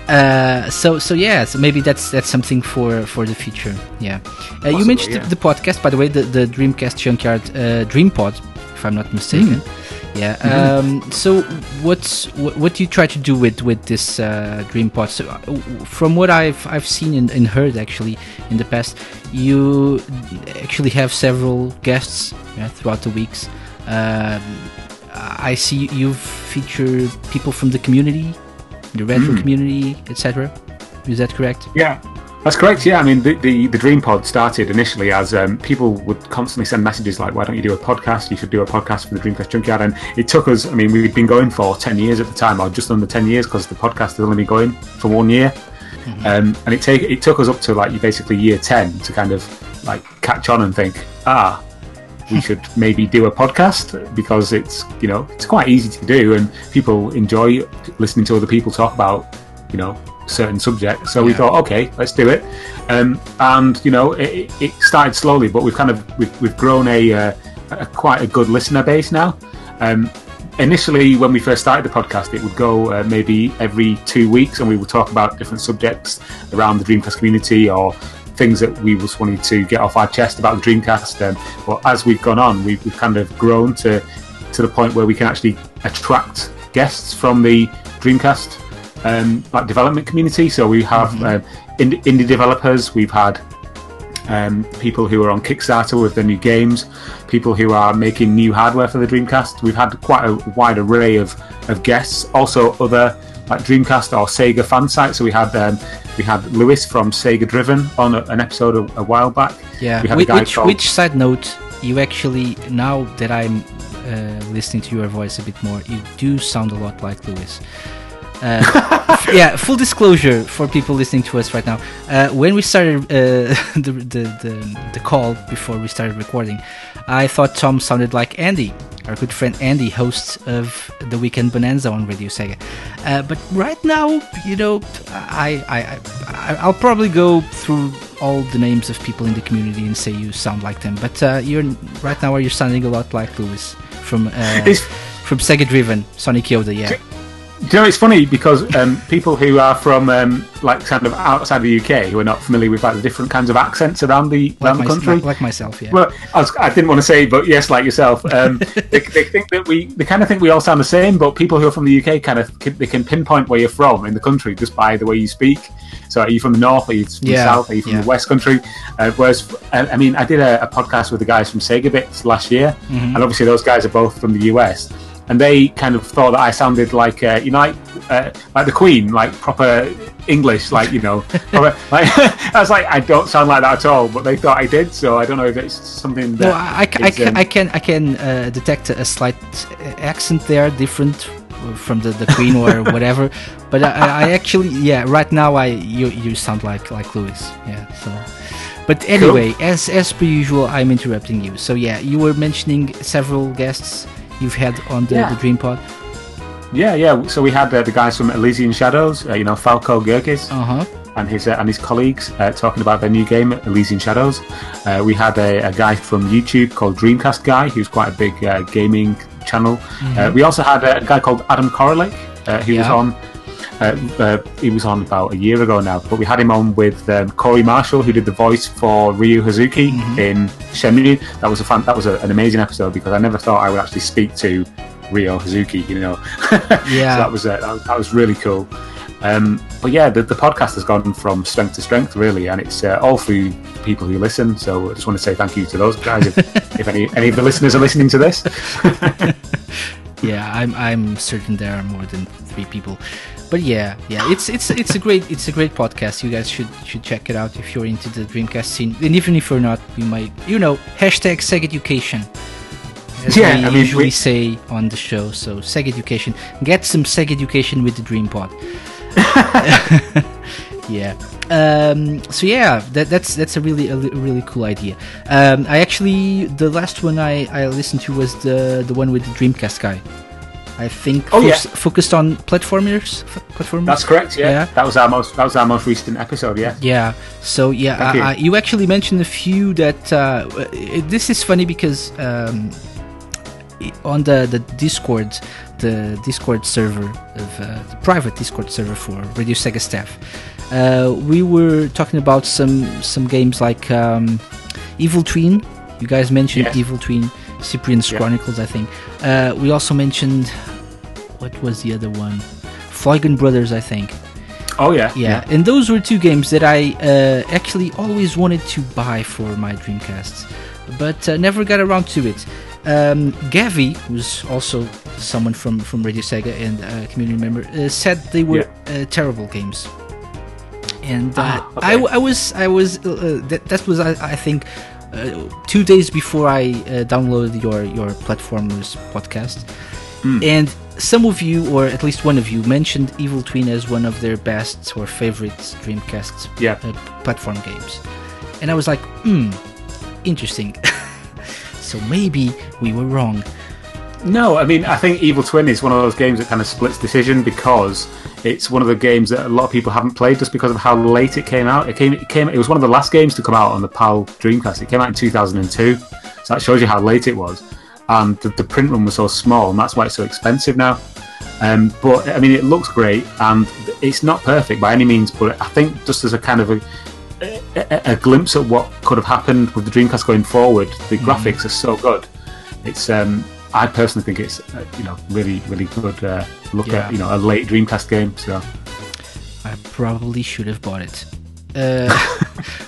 Uh, so so yeah, so maybe that's that's something for for the future. Yeah. Uh, you mentioned yeah. the, the podcast, by the way, the the Dreamcast Junkyard uh, DreamPod, if I'm not mistaken. Yeah. Um, so what's what, what do you try to do with with this uh, DreamPod? So uh, from what I've I've seen and, and heard actually in the past, you actually have several guests yeah, throughout the weeks. Um, I see you've featured people from the community, the retro community, etc. Is that correct? Yeah, that's correct. Yeah, I mean, the the, the Dream Pod started initially as um, people would constantly send messages like, "Why don't you do a podcast? You should do a podcast for the Dreamcast Junkyard." And it took us. I mean, we'd been going for ten years at the time, or just under ten years, because the podcast had only been going for one year. Um, and it take it took us up to like basically year ten to kind of like catch on and think, ah, we should maybe do a podcast because it's you know it's quite easy to do and people enjoy listening to other people talk about you know certain subjects so we thought okay let's do it. Um, and you know it, it started slowly but we've kind of we've, we've grown a, uh, a quite a good listener base now. Um, initially when we first started the podcast it would go uh, maybe every two weeks and we would talk about different subjects around the dreamcast community or things that we just wanted to get off our chest about the Dreamcast. Um, but as we've gone on, we've, we've kind of grown to to the point where we can actually attract guests from the Dreamcast um, like development community. So we have Mm-hmm. uh, indie, indie developers. We've had um, people who are on Kickstarter with their new games, people who are making new hardware for the Dreamcast. We've had quite a wide array of, of guests. Also, other like Dreamcast or Sega fan sites. So we had um, we had Lewis from Sega Driven on a, an episode a, a while back. Yeah. We had a guy which called- which side note you actually now that I'm uh, listening to your voice a bit more, you do sound a lot like Lewis. Uh, yeah, full disclosure for people listening to us right now. Uh, when we started uh, the, the, the the call before we started recording, I thought Tom sounded like Andy, our good friend Andy, host of the Weekend Bonanza on Radio Sega. Uh, but right now, you know, I, I, I I'll probably go through all the names of people in the community and say you sound like them. But uh, you're right now, you're sounding a lot like Lewis from uh, from Sega Driven Sonic Yoda. Yeah. Do you know it's funny because um, people who are from um, like kind of outside the UK who are not familiar with like the different kinds of accents around the Like, around the country. like, like myself, yeah. Well, I, was, I didn't want to say, but yes, like yourself, um, they, they think that we, they kind of think we all sound the same. But people who are from the UK kind of can, they can pinpoint where you're from in the country just by the way you speak. So, are you from the north? Are you from Yeah, the south? Are you from yeah. the west country? Uh, whereas, I I mean, I did a, a podcast with the guys from Sega Bits last year, Mm-hmm. and obviously those guys are both from the US. And they kind of thought that I sounded like, uh, you know, like, uh, like the Queen, like proper English, like you know. proper, like, I was like, I don't sound like that at all, but they thought I did. So I don't know if it's something that No, I, I, I can, um, I can, I can uh, detect a slight accent there, different from the, the Queen or whatever. But I, I actually, yeah, right now I you you sound like like Lewis, yeah. So, but anyway, as as per usual, I'm interrupting you. So yeah, you were mentioning several guests you've had on the, Yeah. the Dream Pod. Yeah, yeah. So we had uh, the guys from Elysian Shadows, uh, you know, Falco Girgis Uh huh. and his uh, and his colleagues uh, talking about their new game, Elysian Shadows. Uh, we had a, a guy from YouTube called Dreamcast Guy, who's quite a big uh, gaming channel. Uh, we also had a guy called Adam Koralik, uh, who was on. Uh, uh, he was on about a year ago now, but we had him on with um, Corey Marshall, who did the voice for Ryo Hazuki in Shenmue. That was a fan, that was a, an amazing episode because I never thought I would actually speak to Ryo Hazuki. You know, Yeah. so that was uh, that, was- that was really cool. Um, but yeah, the, the podcast has gone from strength to strength, really, and it's uh, all through people who listen. So I just want to say thank you to those guys. If, if any any of the listeners are listening to this, Yeah, I'm I'm certain there are more than three people. But yeah, yeah, it's it's it's a great it's a great podcast. You guys should should check it out if you're into the Dreamcast scene. And even if you're not, you might you know hashtag Sega Education. As Yeah, we I mean, usually we- say on the show. So Sega Education, get some Sega Education with the Dream Pod. yeah. Um, so yeah, that, that's that's a really a really cool idea. Um, I actually the last one I, I listened to was the the one with the Dreamcast guy. I think Oh, yeah. focused on platformers. Platformers. that's correct. Yeah. Yeah. that was our most that was our most recent episode. Yeah, Yeah. So yeah, uh, you. uh, you actually mentioned a few that. Uh, this is funny because um, on the the Discord, the Discord server of uh, the private Discord server for Radio Sega staff, uh, we were talking about some some games like um, Evil Twin. You guys mentioned Yes. Evil Twin, Cyprien's Yeah. Chronicles, I think. Uh, we also mentioned what was the other one? Floigan Brothers, I think oh yeah, yeah, and those were two games that I uh, actually always wanted to buy for my Dreamcast, but uh, never got around to it. Um, Gavi, who's also someone from, from Radio Sega and a community member, uh, said they were uh, terrible games. And uh, Ah, okay. I, I was I was uh, uh, that, that was I, I think uh, two days before I uh, downloaded your your platformers podcast, Hmm. and some of you, or at least one of you, mentioned Evil Twin as one of their best or favorite Dreamcast Yeah. uh, platform games, and I was like, hmm, interesting. so maybe we were wrong. No, I mean, I think Evil Twin is one of those games that kind of splits decision because it's one of the games that a lot of people haven't played just because of how late it came out. It came, it came, it was one of the last games to come out on the PAL Dreamcast. It came out in 2002, so that shows you how late it was. And the, the print run was so small, and that's why it's so expensive now. Um, but I mean, it looks great, and it's not perfect by any means. But I think just as a kind of a a, a, glimpse at what could have happened with the Dreamcast going forward. The mm. graphics are so good. It's um, I personally think it's uh, you know really really good uh, look yeah. at you know a late Dreamcast game. So I probably should have bought it uh,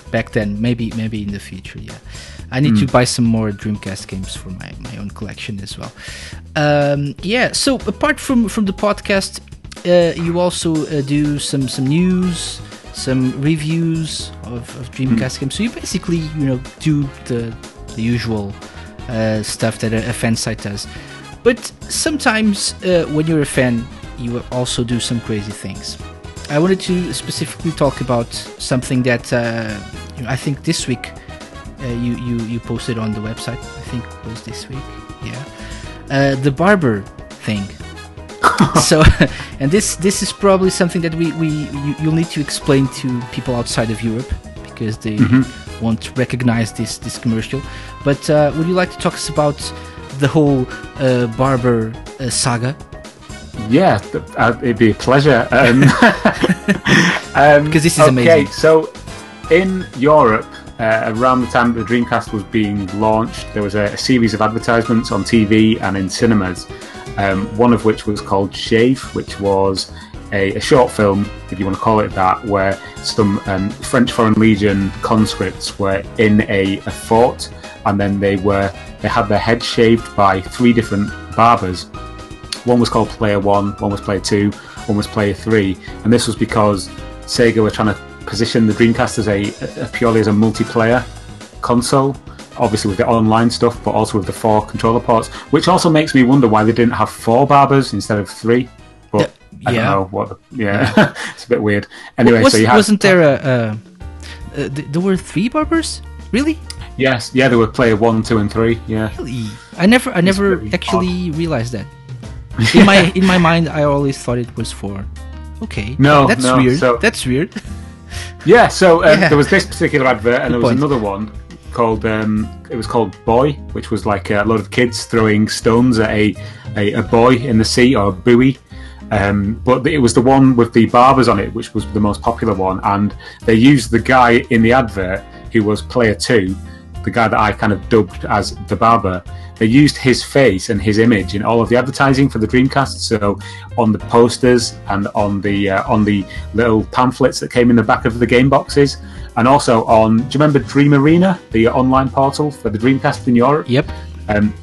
back then. Maybe maybe in the future. Yeah, I need mm. to buy some more Dreamcast games for my, my own collection as well. Um, yeah. So apart from from the podcast, uh, you also uh, do some some news some reviews of, of Dreamcast mm. games. So you basically, you know, do the, the usual uh, stuff that a, a, fan site does. But sometimes uh, when you're a fan, you also do some crazy things. I wanted to specifically talk about something that uh, I think this week uh, you, you, you posted on the website. I think it was this week. Yeah. Uh, the barber thing. so, and this this is probably something that we, we you, will need to explain to people outside of Europe because they mm-hmm. Won't recognize this this commercial. But uh, would you like to talk us about the whole uh, barber uh, saga? Yeah, uh, it'd be a pleasure. Um, um, because this is okay, amazing. Okay, so in Europe, uh, around the time the Dreamcast was being launched, there was a, a, series of advertisements on TV and in cinemas um, one of which was called Shave, which was a, a, short film, if you want to call it that, where some um, French Foreign Legion conscripts were in a, a, fort, and then they were they had their heads shaved by three different barbers. One was called Player One, one was Player Two, one was Player Three, and this was because Sega were trying to position the Dreamcast as a, a purely as a multiplayer console obviously with the online stuff, but also with the four controller ports, which also makes me wonder why they didn't have four barbers instead of three. Yeah. Don't know what. The, yeah, it's a bit weird. Anyway, was, so you had, wasn't there a, a, a, there were three barbers? Really? Yes, yeah, there were player one, two, and three. Yeah. Really? I never, I never actually odd. realized that. In my in my mind, I always thought it was four. Okay. No, that's no, weird. So, that's weird. Yeah, so um, yeah. there was this particular advert, and Good there was point. another one called um, it was called Boy, which was like a lot of kids throwing stones at a, a, a boy in the sea or a buoy. Um, but it was the one with the barbers on it, which was the most popular one, and they used the guy in the advert who was player two, the guy that I kind of dubbed as the barber. They used his face and his image in all of the advertising for the Dreamcast. So on the posters and on the uh, on the little pamphlets that came in the back of the game boxes, and also on. Do you remember Dream Arena, the online portal for the Dreamcast in Europe? Yep. Um,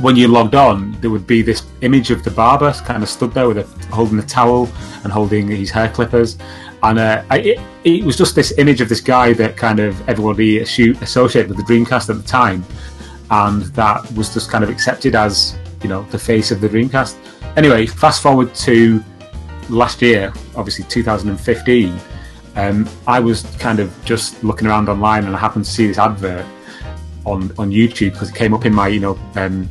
when you logged on, there would be this image of the barber kind of stood there with a, holding a towel and holding his hair clippers, and uh, it, it, was just this image of this guy that kind of everybody associated with the Dreamcast at the time, and that was just kind of accepted as you know the face of the Dreamcast. Anyway, fast forward to last year, obviously 2015 um, I was kind of just looking around online and I happened to see this advert on on YouTube because it came up in my you know um,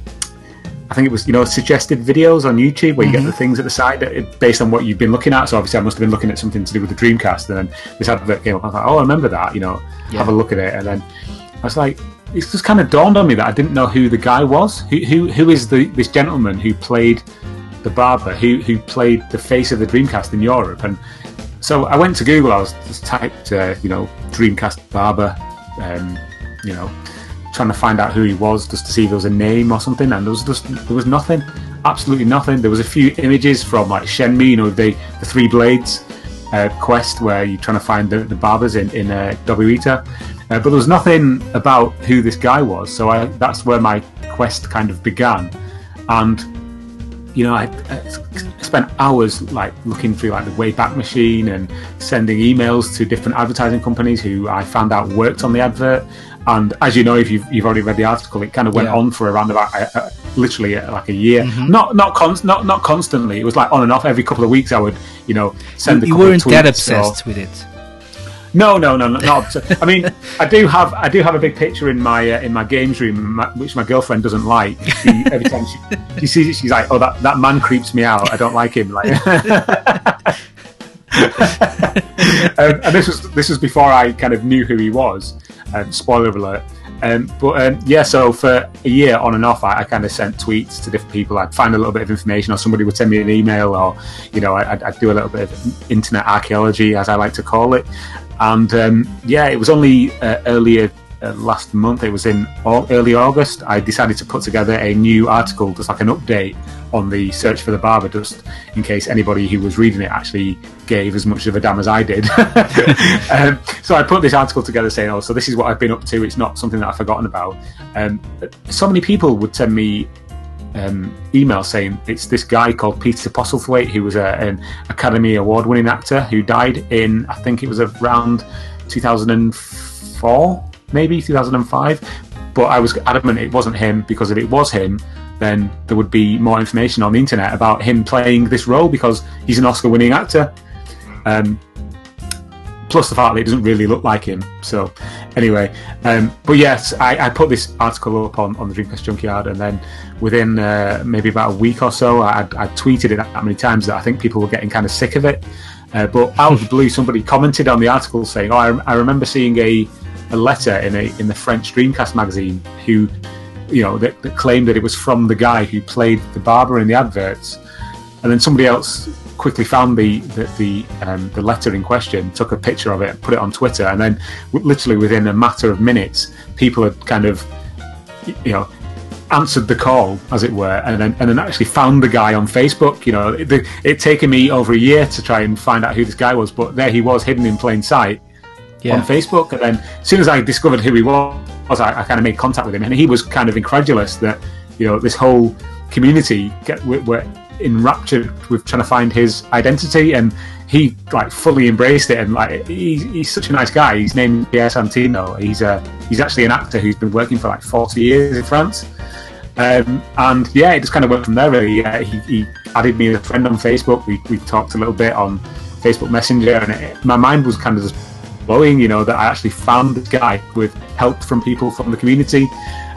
I think it was you know suggested videos on YouTube where you mm-hmm. get the things at the side that, based on what you've been looking at. So obviously I must have been looking at something to do with the Dreamcast, and then this advert came up. I was like, oh, I remember that. You know, yeah. have a look at it, and then I was like, it just kind of dawned on me that I didn't know who the guy was. Who who who is the this gentleman who played the barber who who played the face of the Dreamcast in Europe and so I went to Google. I was just typed, uh, you know, Dreamcast Barber, um, you know, trying to find out who he was, just to see if there was a name or something. And there was just there was nothing, absolutely nothing. There was a few images from like Shenmue, you know, the the Three Blades uh, quest where you're trying to find the, the barbers in in uh, Dobuita. Uh, but there was nothing about who this guy was, so I, that's where my quest kind of began. And you know, I, I, spent hours like looking through like the Wayback Machine and sending emails to different advertising companies who I found out worked on the advert. And as you know, if you've, you've already read the article, it kind of went yeah. on for around about uh, uh, literally uh, like a year. Mm-hmm. Not not const- not not constantly. It was like on and off. Every couple of weeks, I would you know send. You, you weren't that obsessed or, with it. No, no, no, not. I mean, I do have I do have a big picture in my uh, in my games room, my, which my girlfriend doesn't like. She, every time she, she sees it, she's like, "Oh, that, that man creeps me out. I don't like him." Like, um, and this was this was before I kind of knew who he was. Um, spoiler alert. Um, but um, yeah, so for a year on and off, I, I kind of sent tweets to different people. I'd find a little bit of information, or somebody would send me an email, or you know, I'd, I'd do a little bit of internet archaeology, as I like to call it. And um, yeah, it was only uh, earlier uh, last month. It was in early August. I decided to put together a new article, just like an update on the search for the barber, just in case anybody who was reading it actually gave as much of a damn as I did. um, so I put this article together saying, "Oh, so this is what I've been up to. It's not something that I've forgotten about." Um, so many people would send me um, email saying it's this guy called Peter Postlethwaite, who was a, an Academy Award winning actor who died in, I think it was around 2004, maybe 2005. But I was adamant it wasn't him because if it was him, then there would be more information on the internet about him playing this role because he's an Oscar winning actor. Um, plus the fact that it doesn't really look like him. So, anyway, um, but yes, I, I, put this article up on, on the Dreamcast Junkyard, and then within uh, maybe about a week or so, I, I tweeted it that many times that I think people were getting kind of sick of it. Uh, but out of the blue, somebody commented on the article saying, "Oh, I, I remember seeing a, a letter in a in the French Dreamcast magazine who." You know, that, that claimed that it was from the guy who played the barber in the adverts, and then somebody else quickly found the the the, um, the, letter in question, took a picture of it, and put it on Twitter, and then literally within a matter of minutes, people had kind of you know answered the call, as it were, and then and then actually found the guy on Facebook. You know, it, it taken me over a year to try and find out who this guy was, but there he was, hidden in plain sight yeah. on Facebook. And then as soon as I discovered who he was, I, I kind of made contact with him, and he was kind of incredulous that you know this whole community get, were enraptured with trying to find his identity and he like fully embraced it and like he's, he's such a nice guy he's named Pierre Santino he's a he's actually an actor who's been working for like 40 years in France um, and yeah it just kind of went from there really uh, he, he, added me as a friend on Facebook we, we talked a little bit on Facebook Messenger and it, my mind was kind of just blowing you know that I actually found this guy with help from people from the community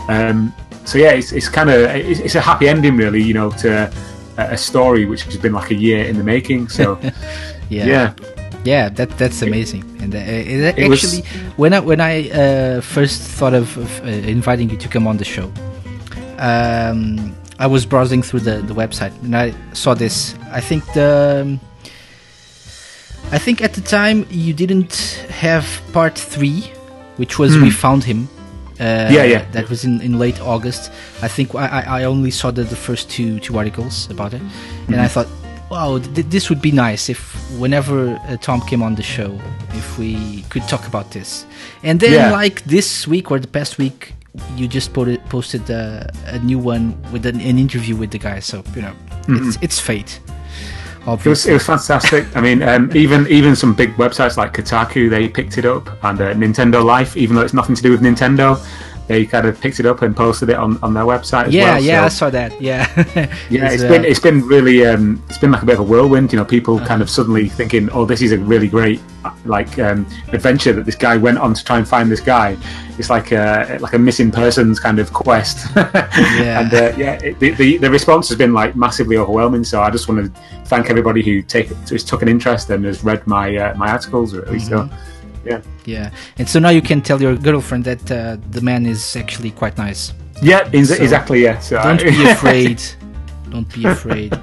um, so yeah it's, it's kind of it's, it's a happy ending really you know to a story which has been like a year in the making. So yeah. yeah. Yeah, that that's amazing, and uh, actually, was... when I when I uh, first thought of, of uh, inviting you to come on the show, um, I was browsing through the, the website and I saw this. I think the um, I think at the time you didn't have part three, which was mm. we found him uh, yeah, yeah. That was in, in late August. I think I, I only saw the, the first two two articles about it, mm-hmm. and I thought, wow, th- this would be nice if whenever uh, Tom came on the show, if we could talk about this. And then, yeah. like this week or the past week, you just posted posted uh, a new one with an, an, interview with the guy. So you know, mm-hmm. it's it's fate. It was, it was fantastic. I mean, um, even even some big websites like Kotaku, they picked it up, and uh, Nintendo Life, even though it's nothing to do with Nintendo, they kind of picked it up and posted it on, on their website. yeah, well. yeah, so, I saw that. Yeah, yeah, it's, uh, been it's been really um, it's been like a bit of a whirlwind. You know, people uh-huh. kind of suddenly thinking, oh, this is a really great like um, adventure that this guy went on to try and find this guy. It's like a like a missing persons kind of quest. yeah, and uh, yeah, it, the, the, the response has been like massively overwhelming. So I just want to thank everybody who take who's took an interest and has read my uh, my articles. Really, mm-hmm. so yeah. Yeah, and so now you can tell your girlfriend that uh, the man is actually quite nice. Yeah, so exactly. Yeah. So don't I... be afraid. don't be afraid.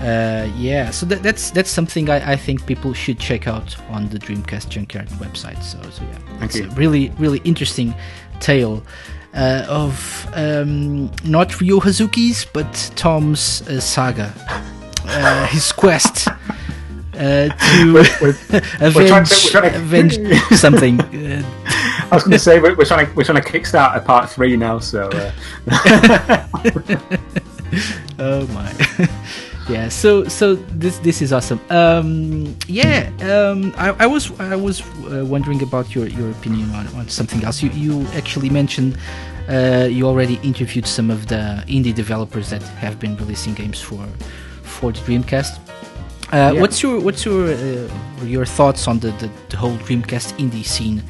Uh, yeah, so that, that's that's something I, I, think people should check out on the Dreamcast Junkyard website. So, so yeah, it's a really really interesting tale uh, of um, not Ryo Hazuki's but Tom's uh, saga, uh, his quest uh, to we're, we're, avenge, to, to, avenge something. I was going to say we're, we're, trying to we're trying to kickstart a part three now. So. Uh. oh my. yeah. So so this this is awesome. Um, yeah. Um, I, I was I was uh, wondering about your, your opinion on, on something else. You you actually mentioned. Uh, you already interviewed some of the indie developers that have been releasing games for for the Dreamcast. Uh, yeah. What's your what's your uh, your thoughts on the, the, the, whole Dreamcast indie scene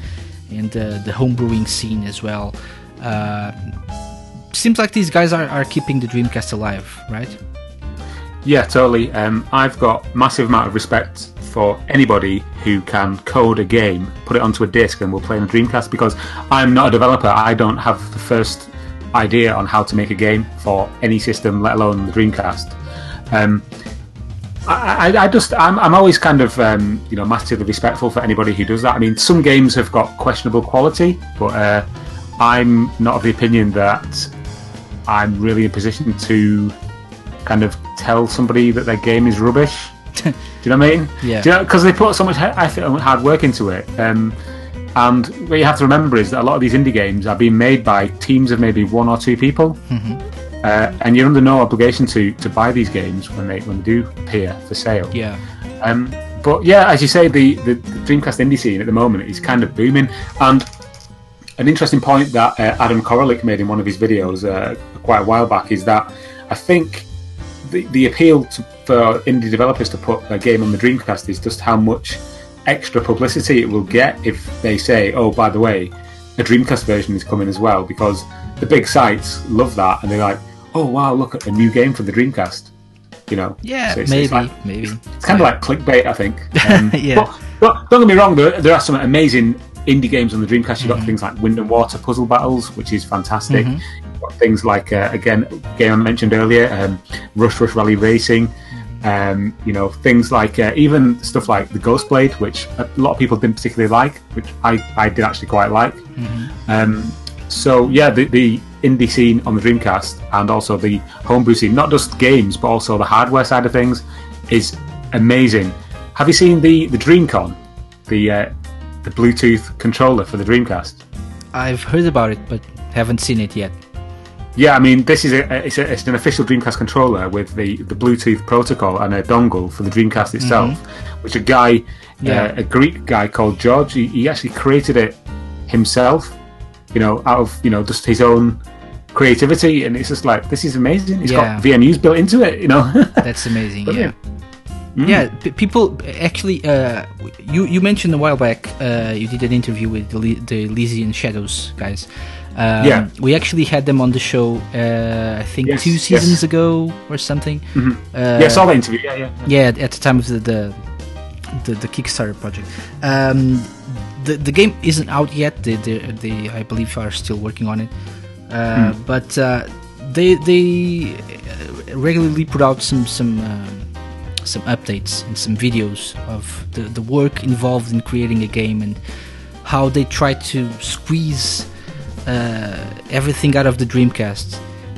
and uh, the homebrewing scene as well? Uh, seems like these guys are, are keeping the Dreamcast alive, right? Yeah, totally. Um, I've got massive amount of respect for anybody who can code a game, put it onto a disc, and will play on a Dreamcast. Because I'm not a developer, I don't have the first idea on how to make a game for any system, let alone the Dreamcast. Um, I, I, just I'm, I'm always kind of um, you know massively respectful for anybody who does that. I mean, some games have got questionable quality, but uh, I'm not of the opinion that I'm really in a position to kind of tell somebody that their game is rubbish. Do you know what I mean? Yeah. Do you know because they put so much effort and hard work into it. Um, and what you have to remember is that a lot of these indie games are being made by teams of maybe one or two people, uh, and you're under no obligation to, to buy these games when they when they do appear for sale. Yeah. Um, but yeah, as you say, the, the, the Dreamcast indie scene at the moment is kind of booming. And an interesting point that uh, Adam Koralik made in one of his videos uh, quite a while back is that I think the, the appeal to, for indie developers to put a game on the Dreamcast is just how much extra publicity it will get if they say, oh, by the way, a Dreamcast version is coming as well, because the big sites love that and they're like, oh, wow, look at a new game for the Dreamcast. You know, Yeah, So it's- maybe, it's like- maybe. it's kind of like clickbait, I think. Um, Yeah. But, but don't get me wrong, there, there are some amazing indie games on the Dreamcast. You've got things like Wind and Water Puzzle Battles, which is fantastic. You've got things like, uh, again, game I mentioned earlier, um, Rush Rush Rally Racing. Um, you know, things like uh, even stuff like the Ghost Blade, which a lot of people didn't particularly like, which I, I did actually quite like. Um, so yeah, the, the indie scene on the Dreamcast and also the homebrew scene, not just games but also the hardware side of things, is amazing. Have you seen the the DreamConn, the uh, the Bluetooth controller for the Dreamcast? I've heard about it, but haven't seen it yet. Yeah, I mean this is a it's, a, it's an official Dreamcast controller with the, the Bluetooth protocol and a dongle for the Dreamcast itself, which a guy, Yeah. uh, a Greek guy called George, he, he actually created it himself, you know, out of you know just his own creativity, and it's just like this is amazing. It's Yeah. got VMUs built into it, you know. That's amazing. yeah. Mm. Yeah, p- people actually. Uh, you you mentioned a while back. Uh, you did an interview with the, Le- the Elysian Shadows guys. Um, Yeah. we actually had them on the show. Uh, I think Yes, two yes. seasons ago or something. Uh, yeah, I saw the interview. Yeah, yeah. yeah. yeah, at the time of the the, the, the Kickstarter project. Um, the the game isn't out yet. They, they, they I believe are still working on it. Uh, But uh, they they uh, regularly put out some some um, some updates and some videos of the, the work involved in creating a game and how they try to squeeze uh, everything out of the Dreamcast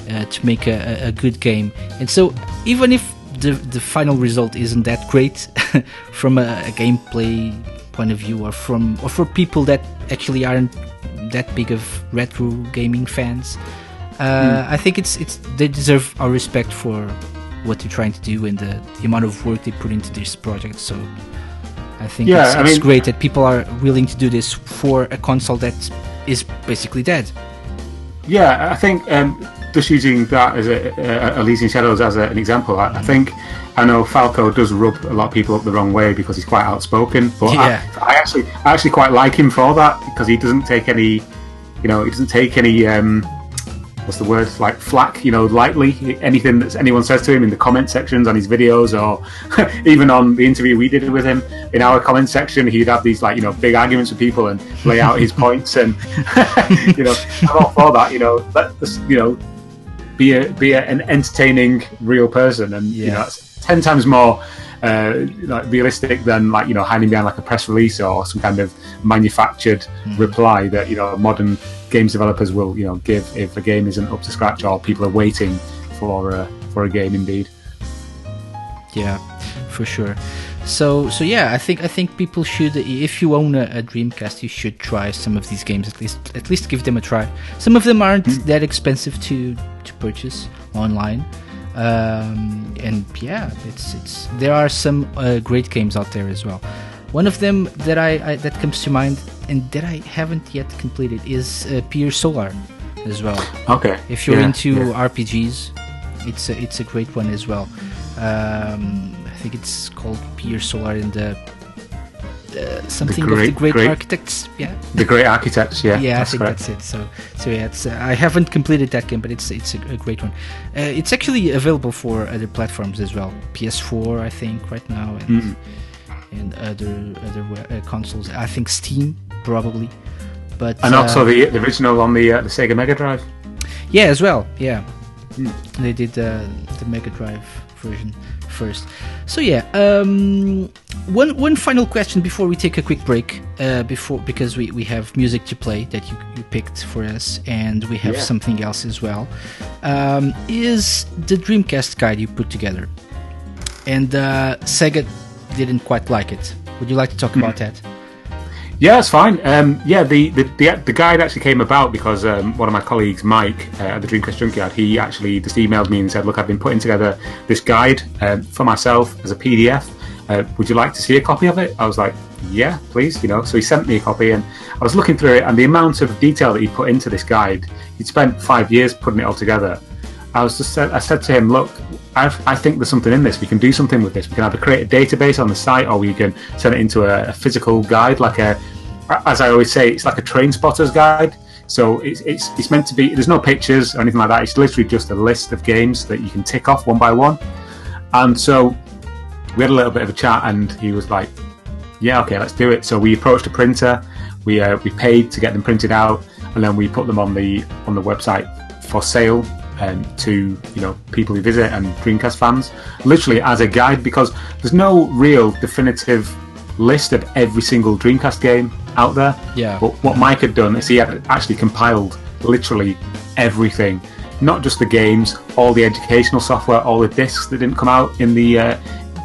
uh, to make a, a- a good game. And so, even if the the final result isn't that great from a, a gameplay point of view, or from or for people that actually aren't that big of retro gaming fans, uh, I think it's it's they deserve our respect for what they're trying to do and the, the amount of work they put into this project. So. I think Yeah, it's, I it's mean- great that people are willing to do this for a console that is basically dead. Yeah, I think um, just using that as a, a Elysian Shadows as a, an example, I, I think I know Falco does rub a lot of people up the wrong way because he's quite outspoken. But Yeah. I, I actually, I actually quite like him for that because he doesn't take any, you know, he doesn't take any. Um, what's the word? Like flack, you know, lightly. Anything that anyone says to him in the comment sections on his videos, or even on the interview we did with him in our comment section, he'd have these like you know big arguments with people and lay out his points, and you know, I'm all for that. You know, let you know, be a be a, an entertaining real person, and you know, it's ten times more. Uh, like realistic than like you know hiding behind like a press release or some kind of manufactured reply that you know modern games developers will you know give if a game isn't up to scratch or people are waiting for uh, for a game indeed. Yeah, for sure. So so yeah, I think I think people should if you own a, a Dreamcast, you should try some of these games at least at least give them a try. Some of them aren't that expensive to to purchase online. Um, and yeah, it's it's there are some uh, great games out there as well. One of them that I, I that comes to mind and that I haven't yet completed is uh, Pier Solar as well. Okay. If you're Yeah, into yeah. RPGs, it's a, it's a great one as well. Um, think it's called Pier Solar in the uh, something of the Great- Great Great- Architects. Yeah, the Great Architects, yeah, yeah, I think correct. that's it. So, so yeah, it's uh, I haven't completed that game, but it's it's a, a great one. Uh, it's actually available for other platforms as well. PS4, I think, right now, and Mm. and other other uh, consoles. I think Steam probably, but And uh, also the, the original on the uh, the Sega Mega Drive. yeah, as well. Yeah, they did uh, the Mega Drive version first. So yeah, um, one one final question before we take a quick break. Uh, before because we, we have music to play that you, you picked for us, and we have Yeah. something else as well. Um, is the Dreamcast guide you put together? And uh, Sega didn't quite like it. Would you like to talk about that? Yeah, it's fine. Um, yeah, the, the, the, the guide actually came about because um, one of my colleagues, Mike, uh, at the Dreamcast Junkyard, he actually just emailed me and said, "Look, I've been putting together this guide um, for myself as a PDF. Uh, would you like to see a copy of it?" I was like, "Yeah, please." You know, so he sent me a copy, and I was looking through it, and the amount of detail that he put into this guide, he'd spent five years putting it all together. I was just I said to him, look, I've, I think there's something in this. We can do something with this. We can either create a database on the site, or we can turn it into a, a physical guide, like a, as I always say, it's like a train spotter's guide. So it's, it's it's meant to be. There's no pictures or anything like that. It's literally just a list of games that you can tick off one by one. And so we had a little bit of a chat, and he was like, "Yeah, okay, let's do it." So we approached a printer. We uh, we paid to get them printed out, and then we put them on the on the website for sale um, to you know people who visit and Dreamcast fans, literally as a guide because there's no real definitive list of every single Dreamcast game out there. Yeah. But what Mike had done is he had actually compiled literally everything, not just the games, all the educational software, all the discs that didn't come out in the uh,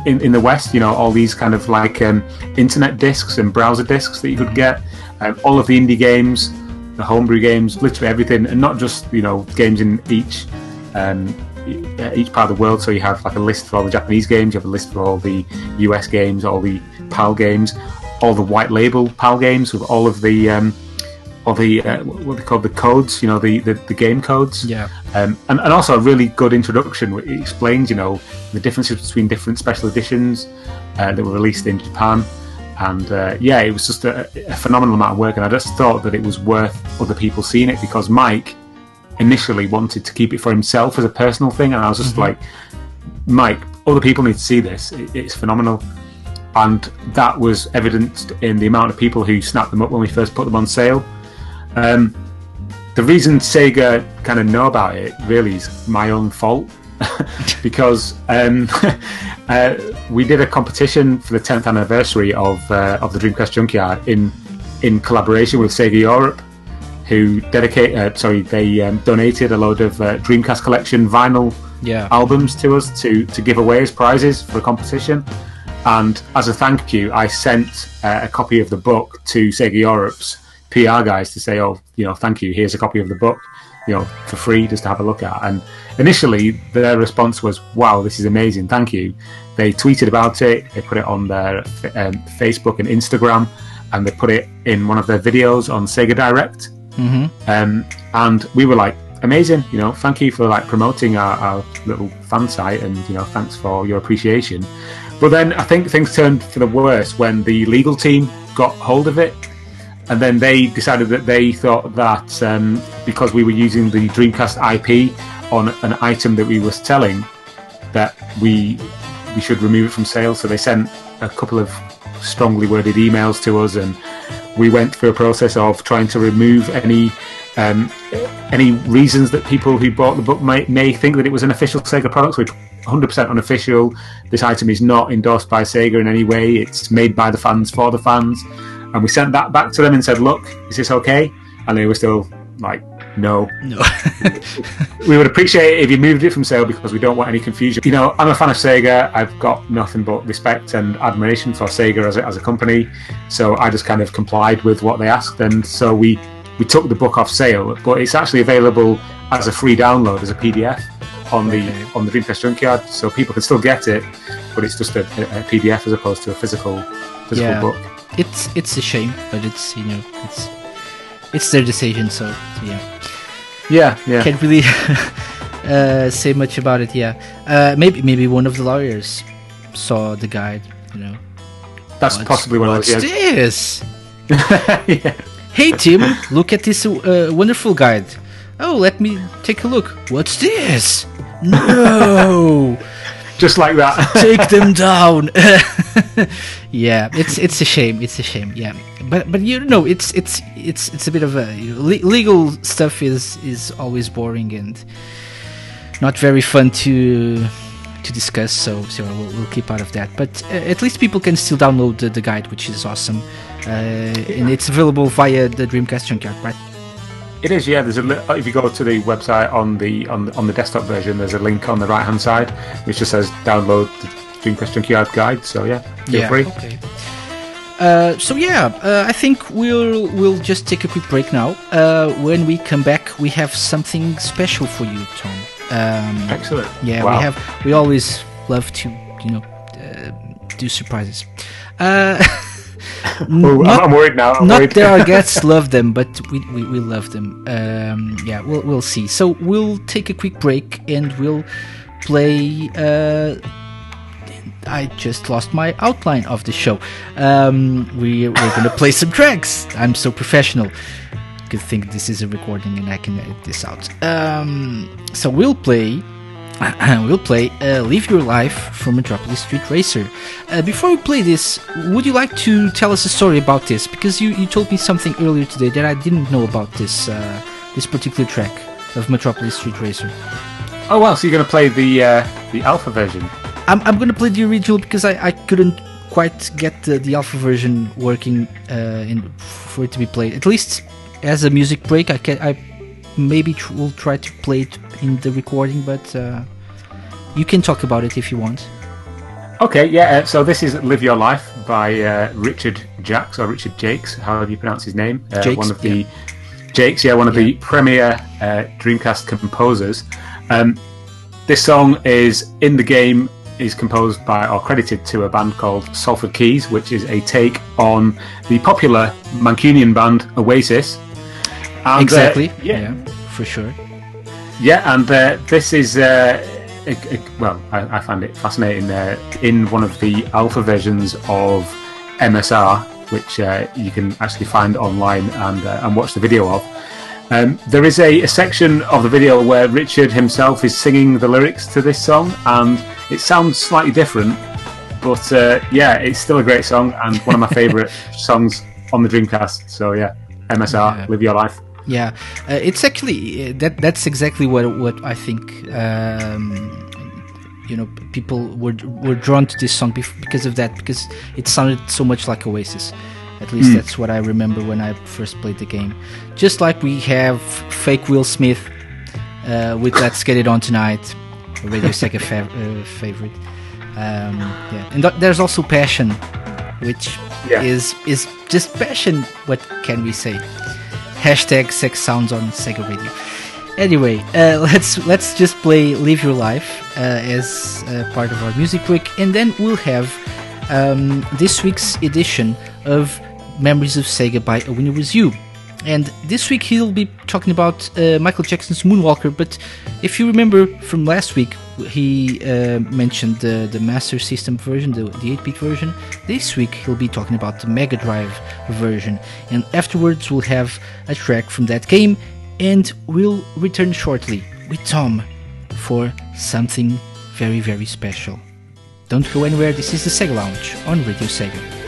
in, in the West. You know, all these kind of like um, internet discs and browser discs that you could get, um, all of the indie games, the homebrew games, literally everything, and not just you know games in each. Um, each part of the world, so you have like a list for all the Japanese games, you have a list for all the US games, all the PAL games, all the white label PAL games with all of the um, all the uh, what they call the codes, you know, the, the, the game codes. Yeah. Um, and, and also a really good introduction. where It explains, you know, the differences between different special editions uh, that were released in Japan. And uh, yeah, it was just a, a phenomenal amount of work. And I just thought that it was worth other people seeing it because Mike initially wanted to keep it for himself as a personal thing. And I was just like, Mike, other people need to see this. It, it's phenomenal. And that was evidenced in the amount of people who snapped them up when we first put them on sale. Um, the reason Sega kind of know about it really is my own fault because um, uh, we did a competition for the 10th anniversary of uh, of the Dreamcast Junkyard in in collaboration with Sega Europe, who dedicate uh, sorry they um, donated a load of uh, Dreamcast collection vinyl Yeah. albums to us to to give away as prizes for the competition. And as a thank you, I sent uh, a copy of the book to Sega Europe's PR guys to say, "Oh, you know, thank you. Here's a copy of the book, you know, for free, just to have a look at." And initially, their response was, "Wow, this is amazing. Thank you." They tweeted about it. They put it on their um, Facebook and Instagram, and they put it in one of their videos on Sega Direct. Mm-hmm. Um, and we were like, amazing, you know, thank you for like promoting our, our little fan site and, you know, thanks for your appreciation. But then I think things turned for the worse when the legal team got hold of it. And then they decided that they thought that um, because we were using the Dreamcast IP on an item that we were selling, that we we should remove it from sale. So they sent a couple of strongly worded emails to us, and we went through a process of trying to remove any um, any reasons that people who bought the book may, may think that it was an official Sega product, which 100% unofficial. This item is not endorsed by Sega in any way. It's made by the fans for the fans, and we sent that back to them and said, "Look, is this okay?" And they were still like, "No." No. we would appreciate it if you moved it from sale because we don't want any confusion. You know, I'm a fan of Sega. I've got nothing but respect and admiration for Sega as a, as a company. So I just kind of complied with what they asked, and so we we took the book off sale. But it's actually available as a free download as a PDF on the on the Dreamcast Junkyard, so people can still get it, but it's just a, a PDF as opposed to a physical physical Yeah. book. it's it's a shame, but it's you know it's it's their decision. So, so yeah, Yeah, yeah. can't really uh, say much about it. Yeah, uh, maybe maybe one of the lawyers saw the guide. You know, That's What's- possibly one of what's those. Yeah. this? yeah. Hey Tim, look at this uh, wonderful guide. Oh, let me take a look. What's this? No, Just like that. take them down. Yeah, it's it's a shame. It's a shame. Yeah, but but you know, it's it's it's it's a bit of a le- legal stuff is is always boring and not very fun to to discuss. So so we'll, we'll keep out of that. But uh, at least people can still download the, the guide, which is awesome, uh, and it's available via the Dreamcast Junkyard, right? It is, yeah. There's a li- if you go to the website on the on on the desktop version, there's a link on the right hand side which just says download the Dreamcast Junkyard guide. So yeah, feel yeah. free. Okay. Uh, so yeah, uh, I think we'll we'll just take a quick break now. Uh, when we come back, we have something special for you, Tom. Um, Excellent. yeah, Wow. we have. We always love to, you know, uh, do surprises. Uh, Oh, not- I'm, I'm worried now. I'm not worried. that our guests love them, but we, we, we love them. Um, yeah, we'll, we'll see. So we'll take a quick break and we'll play. I just lost my outline of the show. Um, we, we're to play some tracks. I'm so professional. Good thing this is a recording and I can edit this out. Um, so we'll play. we'll play uh, Live Your Life from Metropolis Street Racer. Uh, before we play this, would you like to tell us a story about this? Because you, you told me something earlier today that I didn't know about this uh, this particular track of Metropolis Street Racer. Oh wow! so you're going to play the uh, the alpha version? I'm, I'm gonna play the original because I, I couldn't quite get the, the alpha version working uh, in, for it to be played. At least as a music break, I can I maybe tr- will try to play it in the recording, but uh, you can talk about it if you want. Okay, yeah. Uh, so this is "Live Your Life" by uh, Richard Jacks or Richard Jakes, however you pronounce his name. Uh, Jakes, one of the Jakes, yeah, one of the premier uh, Dreamcast composers. Um, this song is in the game is composed by or credited to a band called Salford Keys, which is a take on the popular Mancunian band Oasis. And, uh, exactly. yeah, for sure. yeah, and uh, this is uh, well, I, I find it fascinating. Uh, in one of the alpha versions of MSR, which uh, you can actually find online and uh, and watch the video of. Um, there is a, a section of the video where Richard himself is singing the lyrics to this song, and it sounds slightly different, but uh, yeah, it's still a great song and one of my favourite songs on the Dreamcast. So yeah, MSR, Yeah. live your life. Yeah, uh, it's actually uh, that. That's exactly what what I think. Um, you know, people were were drawn to this song because of that because it sounded so much like Oasis. At least that's what I remember when I first played the game. Just like we have fake Will Smith uh, with "Let's Get It On Tonight," Radio Sega fa- uh, favorite. Um, yeah, and th- there's also Passion, which Yeah. is is just passion. What can we say? Hashtag sex sounds on Sega Radio. Anyway, uh, let's let's just play "Live Your Life" uh, as uh, part of our music break, and then we'll have um, this week's edition of Memories of Sega by A Winner Was You. And this week he'll be talking about uh, Michael Jackson's Moonwalker. But if you remember from last week, he uh, mentioned the, the Master System version, the, the 8 bit version. This week he'll be talking about the Mega Drive version. And afterwards, we'll have a track from that game. And we'll return shortly with Tom for something very, very special. Don't go anywhere, this is the Sega Lounge on Radio Sega.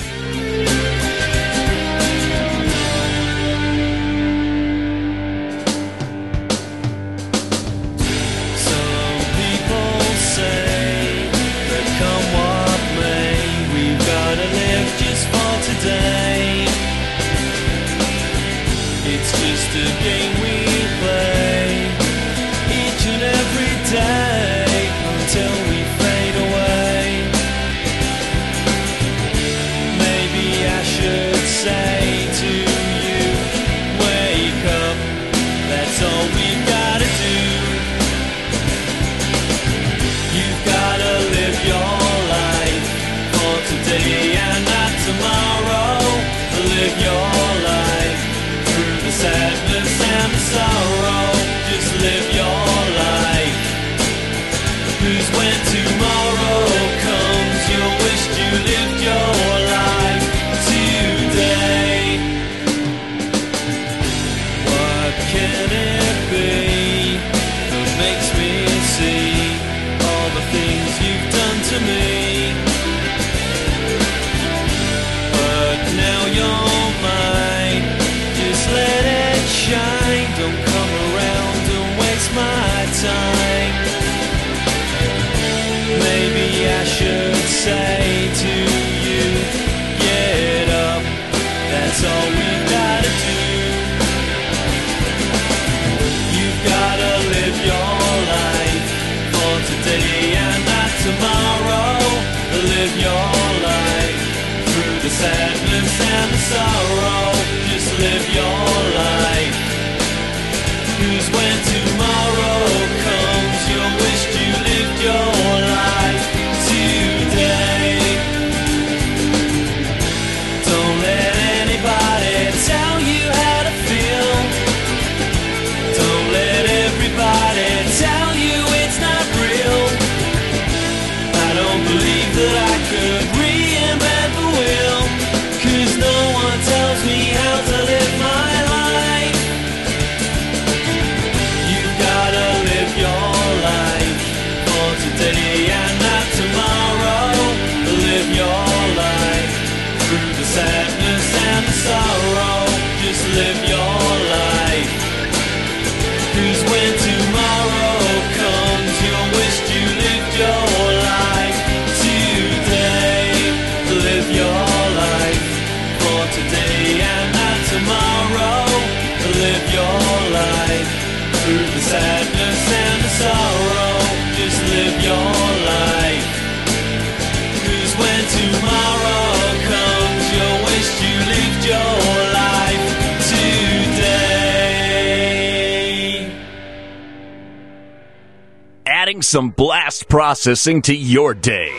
Some blast processing to your day.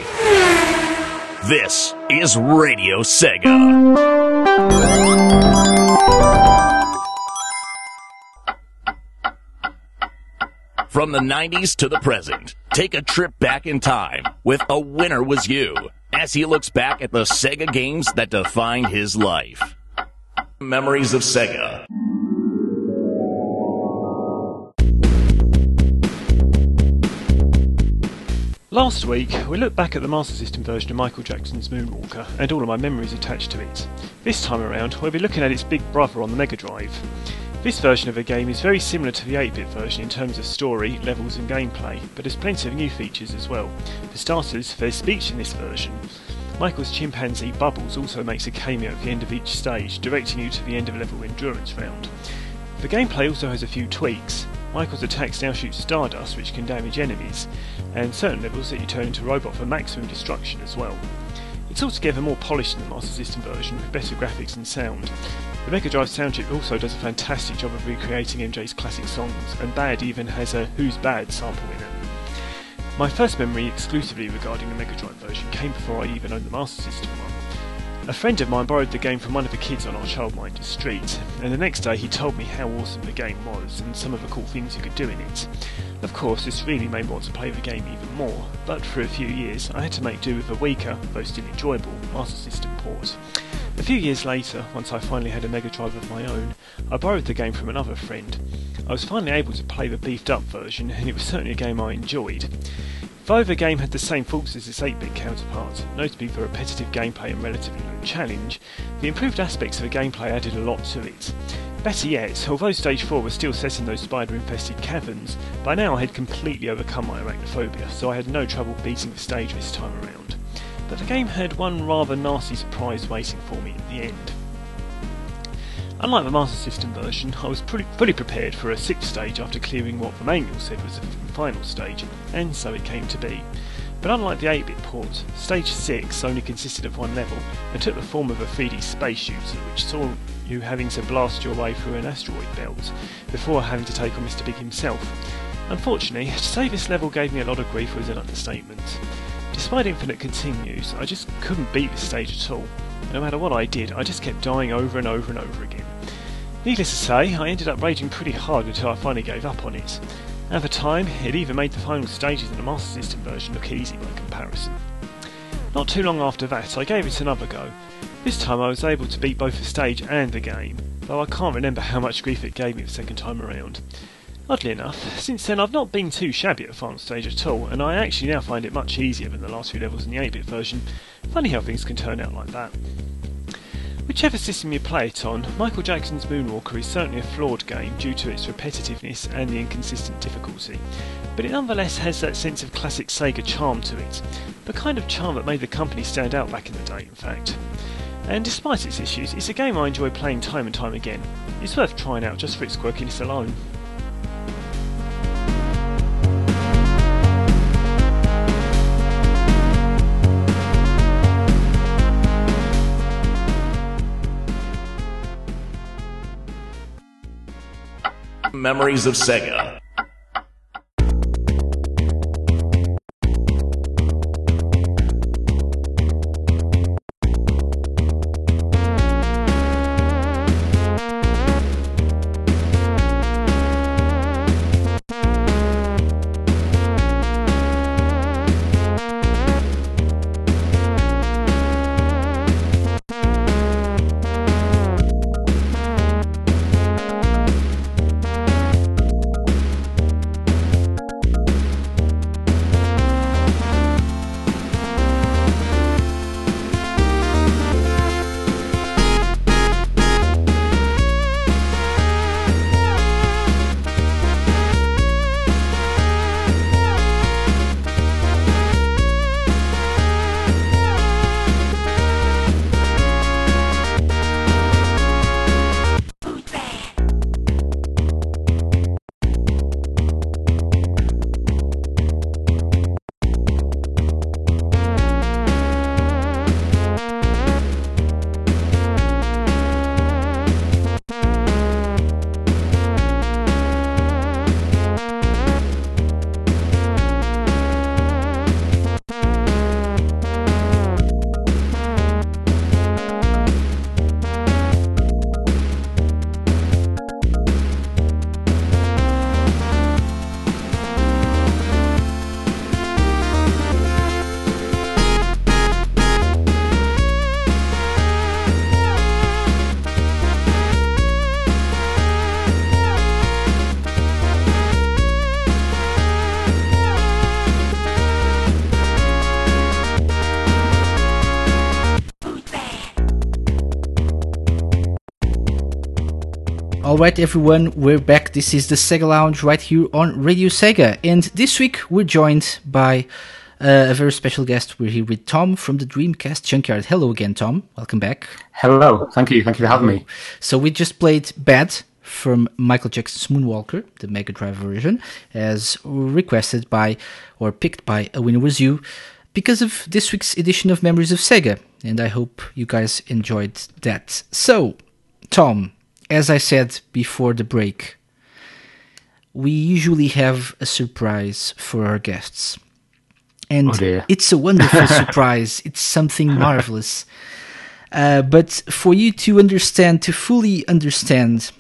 This is Radio Sega. From the 90s to the present, take a trip back in time with A Winner Was You as he looks back at the Sega games that defined his life. Memories of Sega. Last week, we looked back at the Master System version of Michael Jackson's Moonwalker and all of my memories attached to it. This time around, we'll be looking at its big brother on the Mega Drive. This version of the game is very similar to the 8-bit version in terms of story, levels and gameplay, but has plenty of new features as well. For starters, there's speech in this version. Michael's chimpanzee Bubbles also makes a cameo at the end of each stage, directing you to the end of level endurance round. The gameplay also has a few tweaks. Michael's attacks now shoot stardust, which can damage enemies, and certain levels that you turn into a robot for maximum destruction as well. It's altogether more polished than the Master System version, with better graphics and sound. The Mega Drive sound chip also does a fantastic job of recreating MJ's classic songs, and Bad even has a Who's Bad sample in it. My first memory exclusively regarding the Mega Drive version came before I even owned the Master System one. A friend of mine borrowed the game from one of the kids on our childminder street, and the next day he told me how awesome the game was and some of the cool things you could do in it. Of course, this really made me want to play the game even more, but for a few years I had to make do with a weaker, though still enjoyable, Master System port. A few years later, once I finally had a Mega Drive of my own, I borrowed the game from another friend. I was finally able to play the beefed up version, and it was certainly a game I enjoyed. Though the game had the same faults as its 8-bit counterpart, notably the repetitive gameplay and relatively low challenge, the improved aspects of the gameplay added a lot to it. Better yet, although Stage 4 was still set in those spider-infested caverns, by now I had completely overcome my arachnophobia, so I had no trouble beating the stage this time around. But the game had one rather nasty surprise waiting for me at the end. Unlike the Master System version, I was pretty, fully prepared for a sixth stage after clearing what the manual said was the final stage, and so it came to be. But unlike the 8-bit port, Stage 6 only consisted of one level and took the form of a 3D space shooter which saw you having to blast your way through an asteroid belt before having to take on Mr. Big himself. Unfortunately, to say this level gave me a lot of grief was an understatement. Despite infinite continues, I just couldn't beat this stage at all. No matter what I did, I just kept dying over and over and over again. Needless to say, I ended up raging pretty hard until I finally gave up on it. At the time, it even made the final stages in the Master System version look easy by comparison. Not too long after that, I gave it another go. This time I was able to beat both the stage and the game, though I can't remember how much grief it gave me the second time around. Oddly enough, since then I've not been too shabby at the final stage at all, and I actually now find it much easier than the last few levels in the 8-bit version. Funny how things can turn out like that. Whichever system you play it on, Michael Jackson's Moonwalker is certainly a flawed game due to its repetitiveness and the inconsistent difficulty, but it nonetheless has that sense of classic Sega charm to it, the kind of charm that made the company stand out back in the day, in fact. And despite its issues, it's a game I enjoy playing time and time again. It's worth trying out just for its quirkiness alone. Memories of Sega. Alright, everyone, we're back. This is the Sega Lounge right here on Radio Sega. And this week we're joined by uh, a very special guest. We're here with Tom from the Dreamcast Junkyard. Hello again, Tom. Welcome back. Hello, thank you, thank you for having me. So we just played Bad from Michael Jackson's Moonwalker, the Mega Drive version, as requested by or picked by A Winner Was You because of this week's edition of Memories of Sega. And I hope you guys enjoyed that. So, Tom, as I said before the break, we usually have a surprise for our guests. And Oh, it's a wonderful surprise. It's something marvelous. Uh, but for you to understand, to fully understand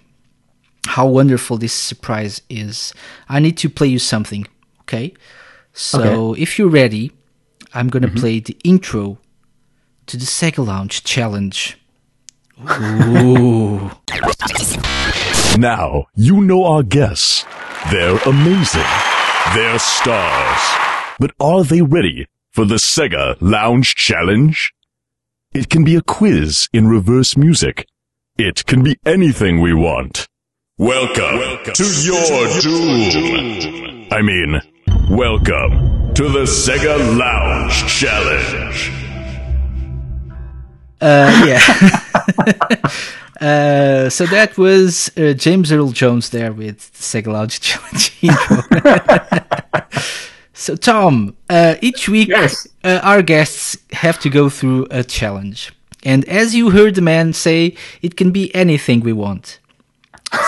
how wonderful this surprise is, I need to play you something. Okay? So if you're ready, I'm going to play the intro to the Sega Lounge challenge. Ooh. Now, you know our guests. They're amazing. They're stars. But are they ready for the Sega Lounge Challenge? It can be a quiz in reverse music. It can be anything we want. Welcome, to your doom. I mean, welcome to the Sega Lounge Challenge. Uh, yeah. uh, so that was uh, James Earl Jones there with the Sega Lounge Challenge so, Tom, uh, each week Yes. uh, our guests have to go through a challenge. And as you heard the man say, it can be anything we want.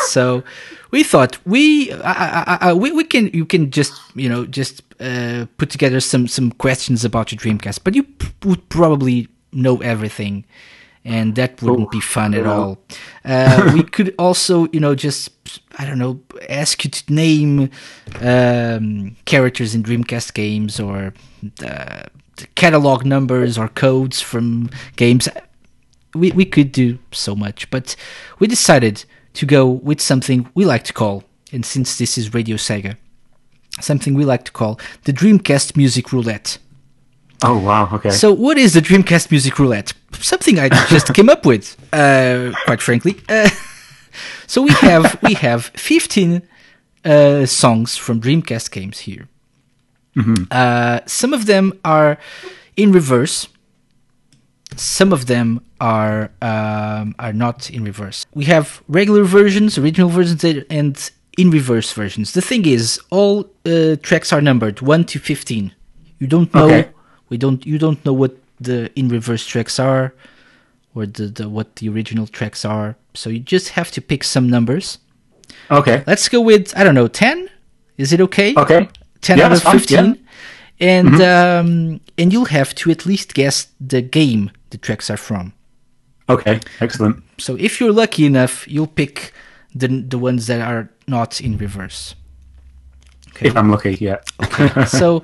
So we thought we, I, I, I, we we can you can just you know just uh, put together some some questions about your Dreamcast, but you p- would probably know everything, and that wouldn't be fun at all. Uh, we could also you know just I don't know ask you to name um, characters in Dreamcast games or uh, the catalog numbers or codes from games we, we could do so much, but we decided to go with something we like to call, and since this is Radio Sega, something we like to call the Dreamcast Music Roulette. Oh wow. Okay. So, what is the Dreamcast Music Roulette? Something I just came up with, uh, quite frankly. Uh, so we have we have 15 uh, songs from Dreamcast games here. Uh, some of them are in reverse. Some of them are um, are not in reverse. We have regular versions, original versions, and in reverse versions. The thing is, all uh, tracks are numbered one to fifteen. You don't know. Okay. We don't. You don't know what the in reverse tracks are, or the, the what the original tracks are. So you just have to pick some numbers. okay. Let's go with I don't know ten. Is it okay? Okay. 10 Yeah, out of 15 yeah. Mm-hmm. and um, and you'll have to at least guess the game the tracks are from Okay. Excellent. so if you're lucky enough you'll pick the the ones that are not in reverse If I'm lucky, yeah. okay. so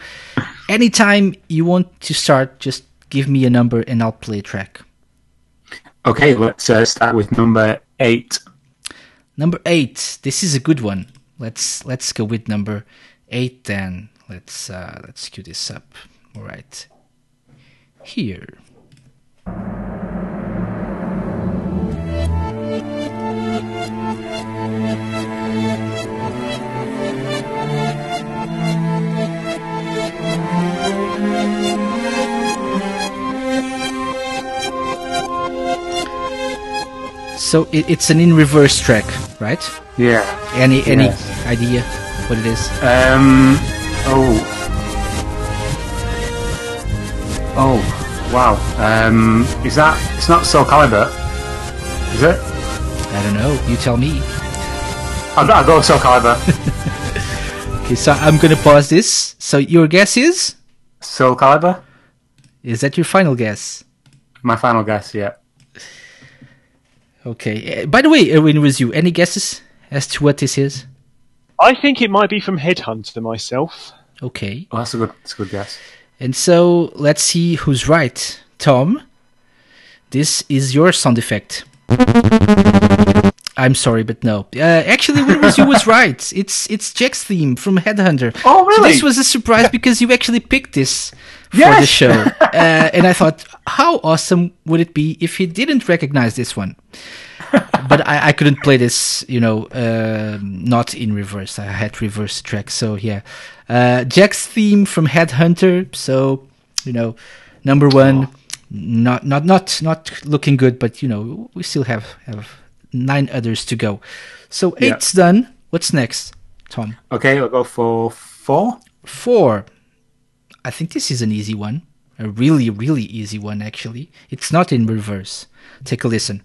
anytime you want to start just give me a number and i'll play a track Okay. Let's uh, start with number eight. number eight this is a good one let's let's go with number eight then let's uh let's cue this up all right here So it, it's an in reverse track, right? Yeah. Any any Yes. idea what it is? Um. Oh. Oh. Wow. Um. Is that? It's not Soul Calibur. Is it? I don't know. You tell me. I'll, I'll go Soul Calibur. Okay, so I'm gonna pause this. So your guess is? Soul Calibur. Is that your final guess? My final guess. Yeah. Okay. Uh, by the way, A Winner Was You any guesses as to what this is? I think it might be from Headhunter myself. Okay. Oh, that's a good. That's a good guess. And so let's see who's right. Tom, this is your sound effect. I'm sorry, but no. Uh, actually, what was you was right. It's it's Jack's theme from Headhunter. Oh, So really? this was a surprise because you actually picked this for the show, uh, and I thought, how awesome would it be if he didn't recognize this one? but I, I couldn't play this, you know, um not in reverse. I had reverse track, so yeah. Uh, Jack's theme from Headhunter. So, you know, number one, not not not not looking good, but you know, we still have have nine others to go. So Yeah. eight's done. What's next, Tom? Okay, I'll go for four. Four. I think this is an easy one. A really, really easy one, actually. It's not in reverse. Take a listen.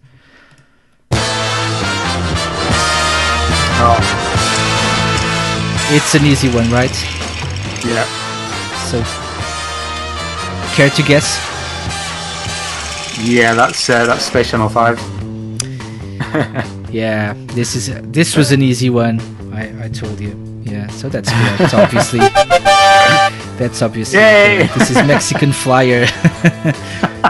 Oh. It's an easy one, right? Yeah. So, care to guess? Yeah. That's uh, that's Space Channel Five. Yeah, this is this was an easy one. I, I told you. Yeah, so that's correct. obviously, that's obviously. Yay! This is Mexican Flyer.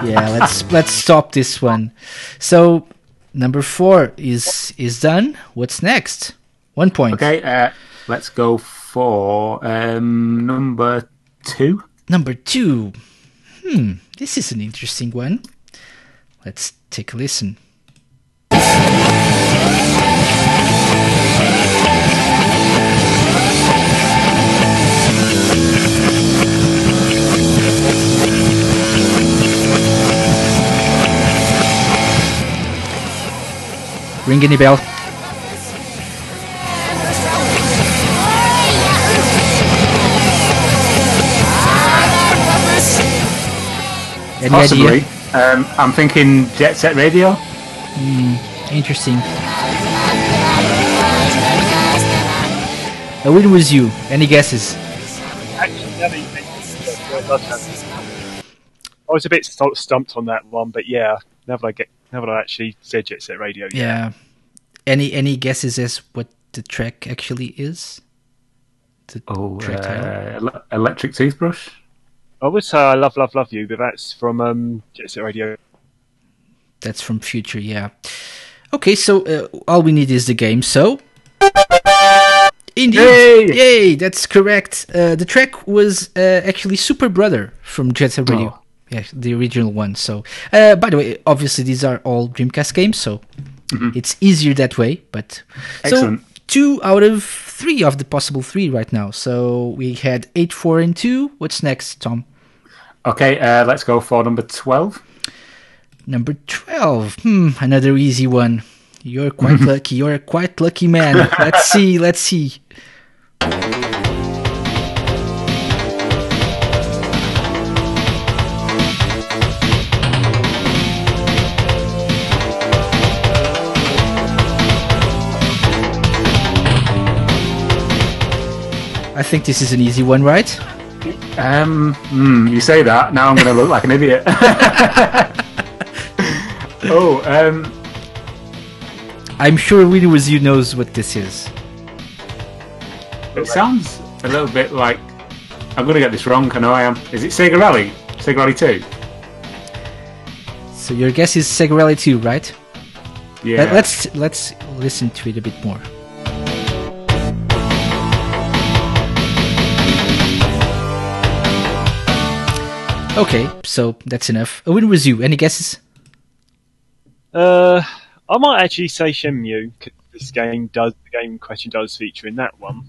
yeah, let's let's stop this one. So number four is is done. What's next? One point. Okay. Uh, let's go for um, number two. Number two. Hmm, this is an interesting one. Let's take a listen. Ring any bell? Any Possibly. idea? Um, I'm thinking Jet Set Radio. Interesting. A win was you. Any guesses? Actually, now that you mention it, yeah, it does have- I was a bit stumped on that one, but yeah, now that I get, now that I actually said Jet Set Radio, yeah. Yeah. Any any guesses as what the track actually is? The Oh, track uh, ele- Electric Toothbrush. I would say I love, love, love you, but that's from um, Jet Set Radio. That's from Future, yeah. Okay, so uh, all we need is the game. So Indeed. Yay! Yay, that's correct. Uh, the track was uh, actually Super Brother from Jet Set Radio. Oh. Yeah, the original one. So, uh, by the way, obviously these are all Dreamcast games, so it's easier that way. But Excellent. so two out of three of the possible three right now. So we had eight, four, and two. What's next, Tom? Okay, uh, let's go for number 12. Number twelve. Hmm, another easy one. You're quite lucky. You're a quite lucky man. Let's see. Let's see. I think this is an easy one, right? Um, hmm, you say that, now I'm going to look like an idiot. oh, um, I'm sure A Winner Was You knows what this is. it sounds a little bit like. I'm going to get this wrong, I know I am. Is it Sega Rally? Sega Rally 2? So your guess is Sega Rally 2, right? Yeah. Let, let's let's listen to it a bit more. Okay, so that's enough. A win was you. Any guesses? Uh, I might actually say Shenmue because this game does the game question does feature in that one.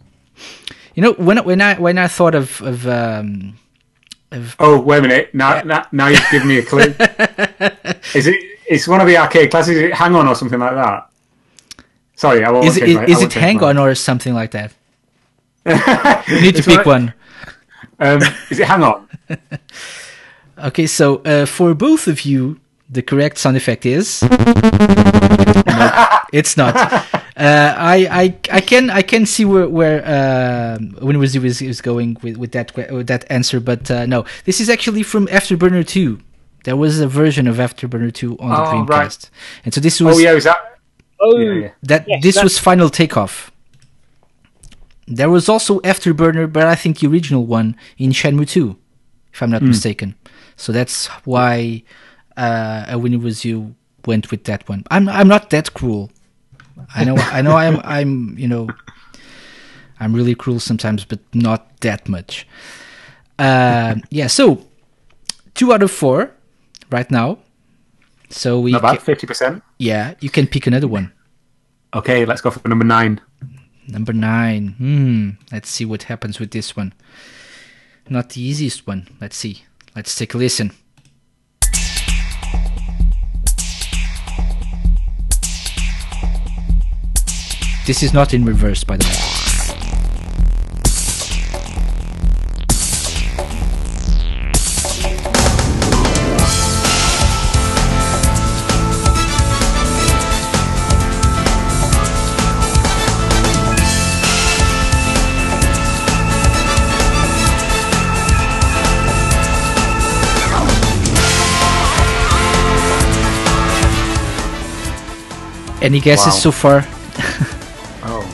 You know, when when I when I thought of of um, of Oh, wait a minute. Now, now, now you've given me a clue. is it? It's one of the arcade classics. Is it Hang On or something like that? Sorry, I won't is it change my- is it Hang my- On or something like that? You need to It's pick one- one. Um, is it Hang On? Okay, so uh, for both of you, the correct sound effect is. no, it's not. Uh, I, I I can I can see where where uh, when was is, is going with, with that with that answer, but uh, no, this is actually from Afterburner Two. There was a version of Afterburner Two on the Oh, Dreamcast, right. and so this was Oh, yeah, is that? Oh, Yeah, yeah. that Yes, this that- was Final Takeoff. There was also Afterburner, but I think the original one in Shenmue 2, if I'm not Hmm. mistaken. So that's why uh, A Winner Was You went with that one. I'm I'm not that cruel. I know I know I'm I'm you know I'm really cruel sometimes, but not that much. Uh, yeah, so two out of four right now. So we ca- Fifty percent. yeah, you can pick another one. Okay, let's go for number nine. Number nine. Hmm. Let's see what happens with this one. Not the easiest one. Let's see. Let's take a listen. This is not in reverse, by the way. Any guesses Wow. so far? Oh,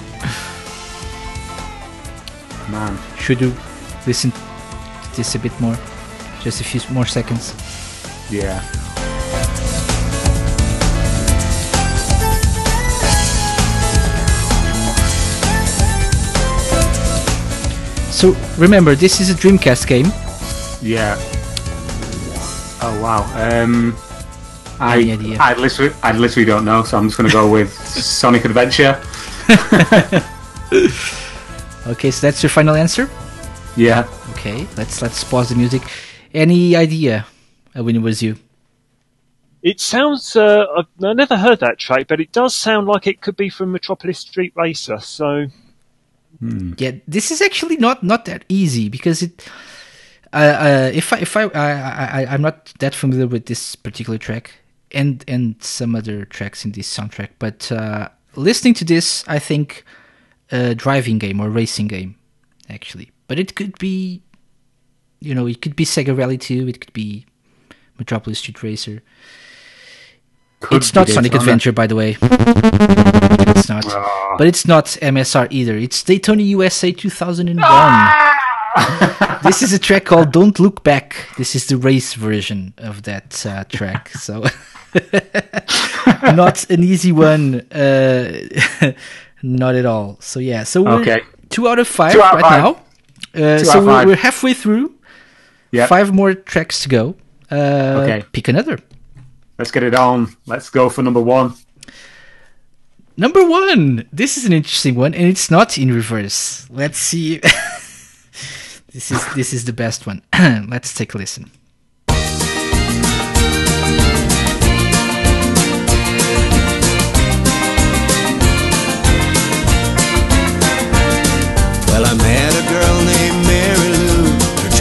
man. Should you listen to this a bit more? Just a few more seconds. Yeah. So remember, this is a Dreamcast game. Yeah. Oh wow. Um, I Any idea? I literally I literally don't know, so I'm just gonna go with Sonic Adventure. Okay, so that's your final answer. Yeah. Okay, let's let's pause the music. Any idea uh, A Winner Was You? it sounds. Uh, I've I never heard that track, but it does sound like it could be from Metropolis Street Racer. So Yeah, this is actually not not that easy because it. Uh, uh, if I if I, I I I- I'm not that familiar with this particular track and and some other tracks in this soundtrack, but uh, listening to this, I think a driving game or racing game, actually. But it could be, you know, it could be Sega Rally 2, it could be Metropolis Street Racer. Could it's not Sonic Daytona. Adventure, by the way. it's not. Ah. But it's not MSR either. It's Daytona USA 2001. this is a track called "Don't Look Back." This is the race version of that uh, track. So, not an easy one. Uh, not at all. So yeah. So we're, Okay. two out of five out right five. now. Uh, so we're, we're halfway through. Yeah. Five more tracks to go. Uh, Okay. Pick another. Let's get it on. Let's go for number one. Number one. This is an interesting one, and it's not in reverse. Let's see. this is this is the best one. Let's take a listen.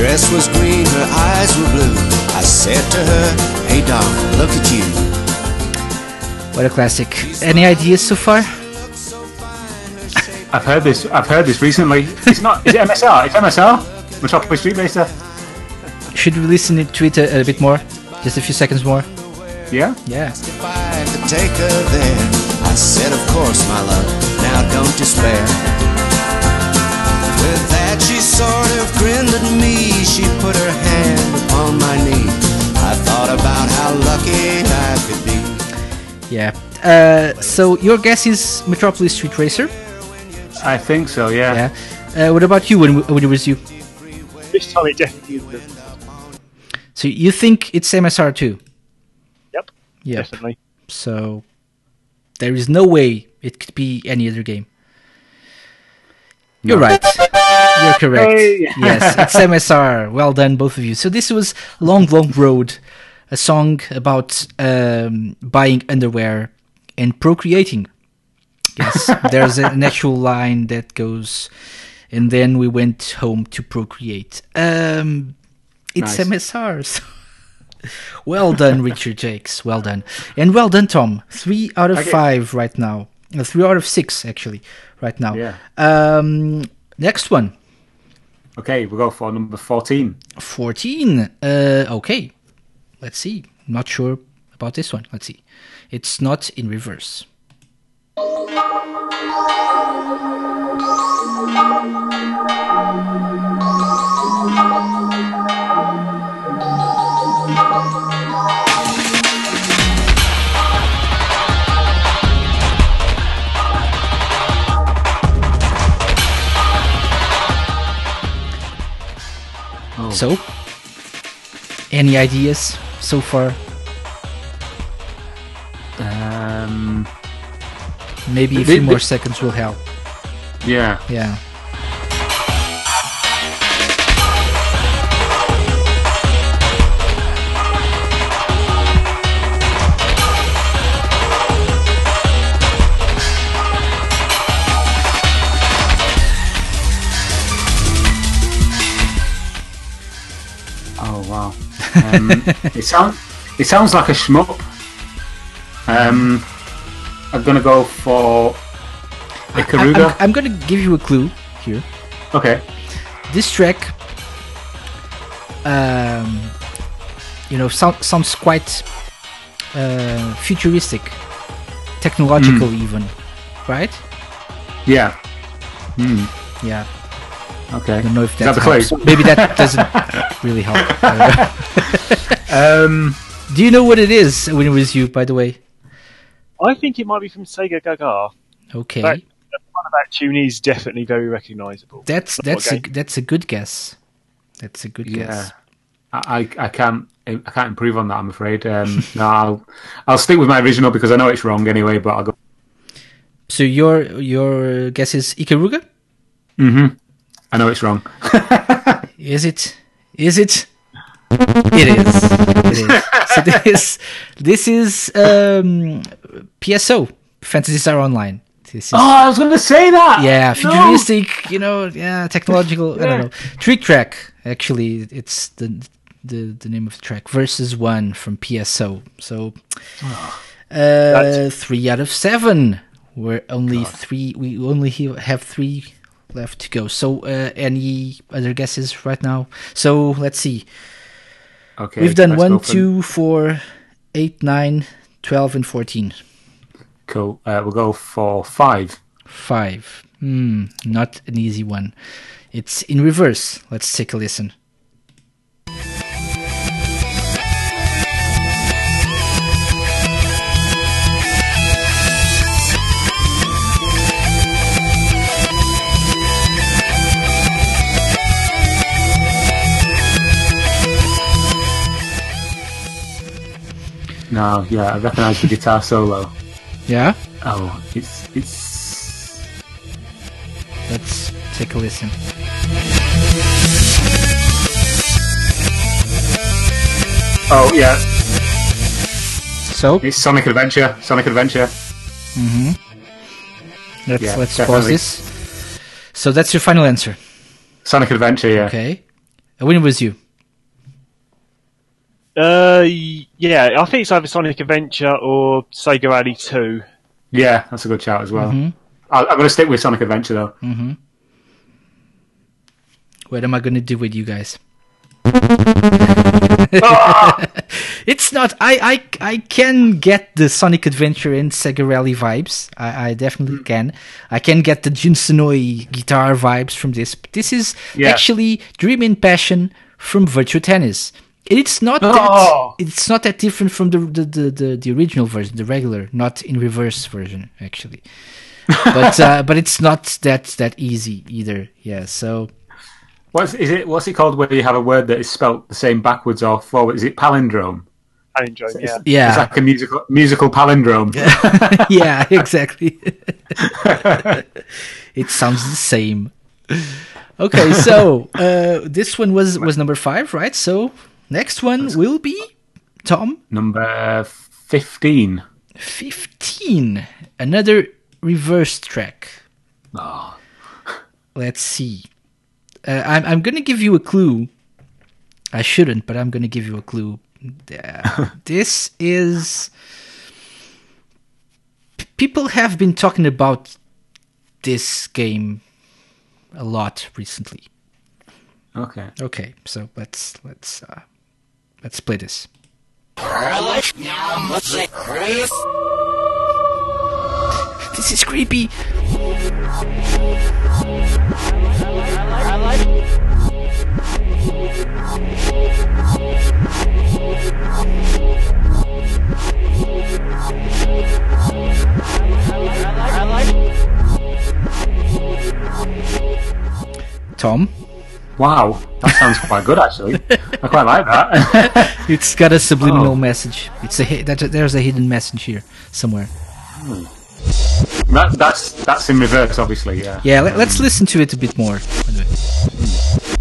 Dress was green, her eyes were blue. I said to her, Hey, darling, look at you. What a classic. Any ideas so far? I've heard this. I've heard this recently. It's not. Is it MSR? It's MSR. Metropolis Street Racer. Should we listen to it a, a bit more? Just a few seconds more. Yeah. Yeah. If I could take her there, I said, Of course, my love, now don't despair. With that, she sort of grinned at me. She put her hand upon my knee. I thought about how lucky I could be. Yeah. Uh, so your guess is Metropolis Street Racer. I think so. Yeah. Yeah. Uh, what about you? When, when it was you? This time it definitely is. So you think it's MSR too? Yep, Yeah. definitely. So there is no way it could be any other game. You're right. You're correct. Hey. yes, it's MSR. Well done, both of you. So this was Long Long Road, a song about um, buying underwear and procreating. Yes, there's an actual line that goes, and then we went home to procreate. Um, it's Nice. MSR. So well done, Richard Jakes. Well done, and well done, Tom. Three out of Okay. five right now. Uh, three out of six, actually, right now. Yeah. Um, next one. Okay, we'll go for number fourteen. 14. Uh, okay. Let's see. Not sure about this one. Let's see. It's not in reverse. So, any ideas so far? Um. Maybe a few more seconds will help. Yeah. Yeah. Um, it sounds. It sounds like a shmup. Um. I'm gonna go for I- Ikaruga. I'm, I'm gonna give you a clue here. okay. This track, um, you know, sound, sounds quite uh, futuristic, technological, even, right? Yeah. Yeah. Okay. I don't know if Is that, that clue? helps. Maybe that doesn't really help. Don't. Um. Do you know what it is when it was you, by the way? I think it might be from Sega Gaga. Okay. That, the front of that tune is definitely very recognisable. That's that's a, that's a good guess. That's a good Yeah. guess. I, I I can't I can't improve on that. I'm afraid. Um, no, I'll I'll stick with my original because I know it's wrong anyway. But I'll go. So your your guess is Ikaruga? Mm-hmm. I know it's wrong. Is it? Is it? It is. It is. So this this is um, PSO Phantasy Star Online. This is Oh, I was going to say that. yeah, No. futuristic. You know, yeah, technological. I don't know. Trick Track. Actually, it's the the the name of the track. Versus one from PSO. So uh, three out of seven. We're only three. We only have three left to go. So uh, any other guesses right now? So let's see. Okay. We've done one, two, four, eight, nine, twelve, and fourteen. Cool. Uh, we'll go for five. Five. Hmm, not an easy one. It's in reverse. Let's take a listen. No, yeah, I recognise the guitar solo. Yeah? Oh, it's it's Let's take a listen. oh yeah, So, it's Sonic Adventure. Sonic Adventure. Mhm. let's, Yeah, let's pause this. So that's your final answer. Sonic Adventure. Yeah. Okay. A winner was you. Uh, yeah, I think it's either Sonic Adventure or Sega Rally 2. Yeah, that's a good shout as well. Mm-hmm. I, I'm going to stick with Sonic Adventure though. What am I going to do with you guys? it's not. I, I I can get the Sonic Adventure and Sega Rally vibes. I, I definitely can. I can get the Jun Senoue guitar vibes from this. But this is Yeah. actually Dream and Passion from Virtua Tennis. And It's not that. Oh. It's not that different from the the, the, the the original version, the regular, not in reverse version actually. but uh, but it's not that that easy either. Yeah. So What's is it? What's it called where you have a word that is spelt the same backwards or forward? Is it palindrome? Palindrome, yeah. yeah. It's like a musical musical palindrome. yeah, exactly. it sounds the same. Okay, so uh, this one was was number five, right? So next one will be Tom Number fifteen. fifteen. Another reverse track. Oh. Let's see. Uh, I'm I'm gonna give you a clue. I shouldn't, but I'm gonna give you a clue. Uh, this is. People have been talking about this game a lot recently. Okay. Okay, so let's let's uh, let's play this. This is creepy. Tom, Wow, that sounds quite good actually. I quite like that. it's got a subliminal Oh. message. It's a that, there's a hidden message here somewhere. Hmm. that that's that's in reverse, obviously. Yeah. Yeah, let, let's listen to it a bit more. by the way.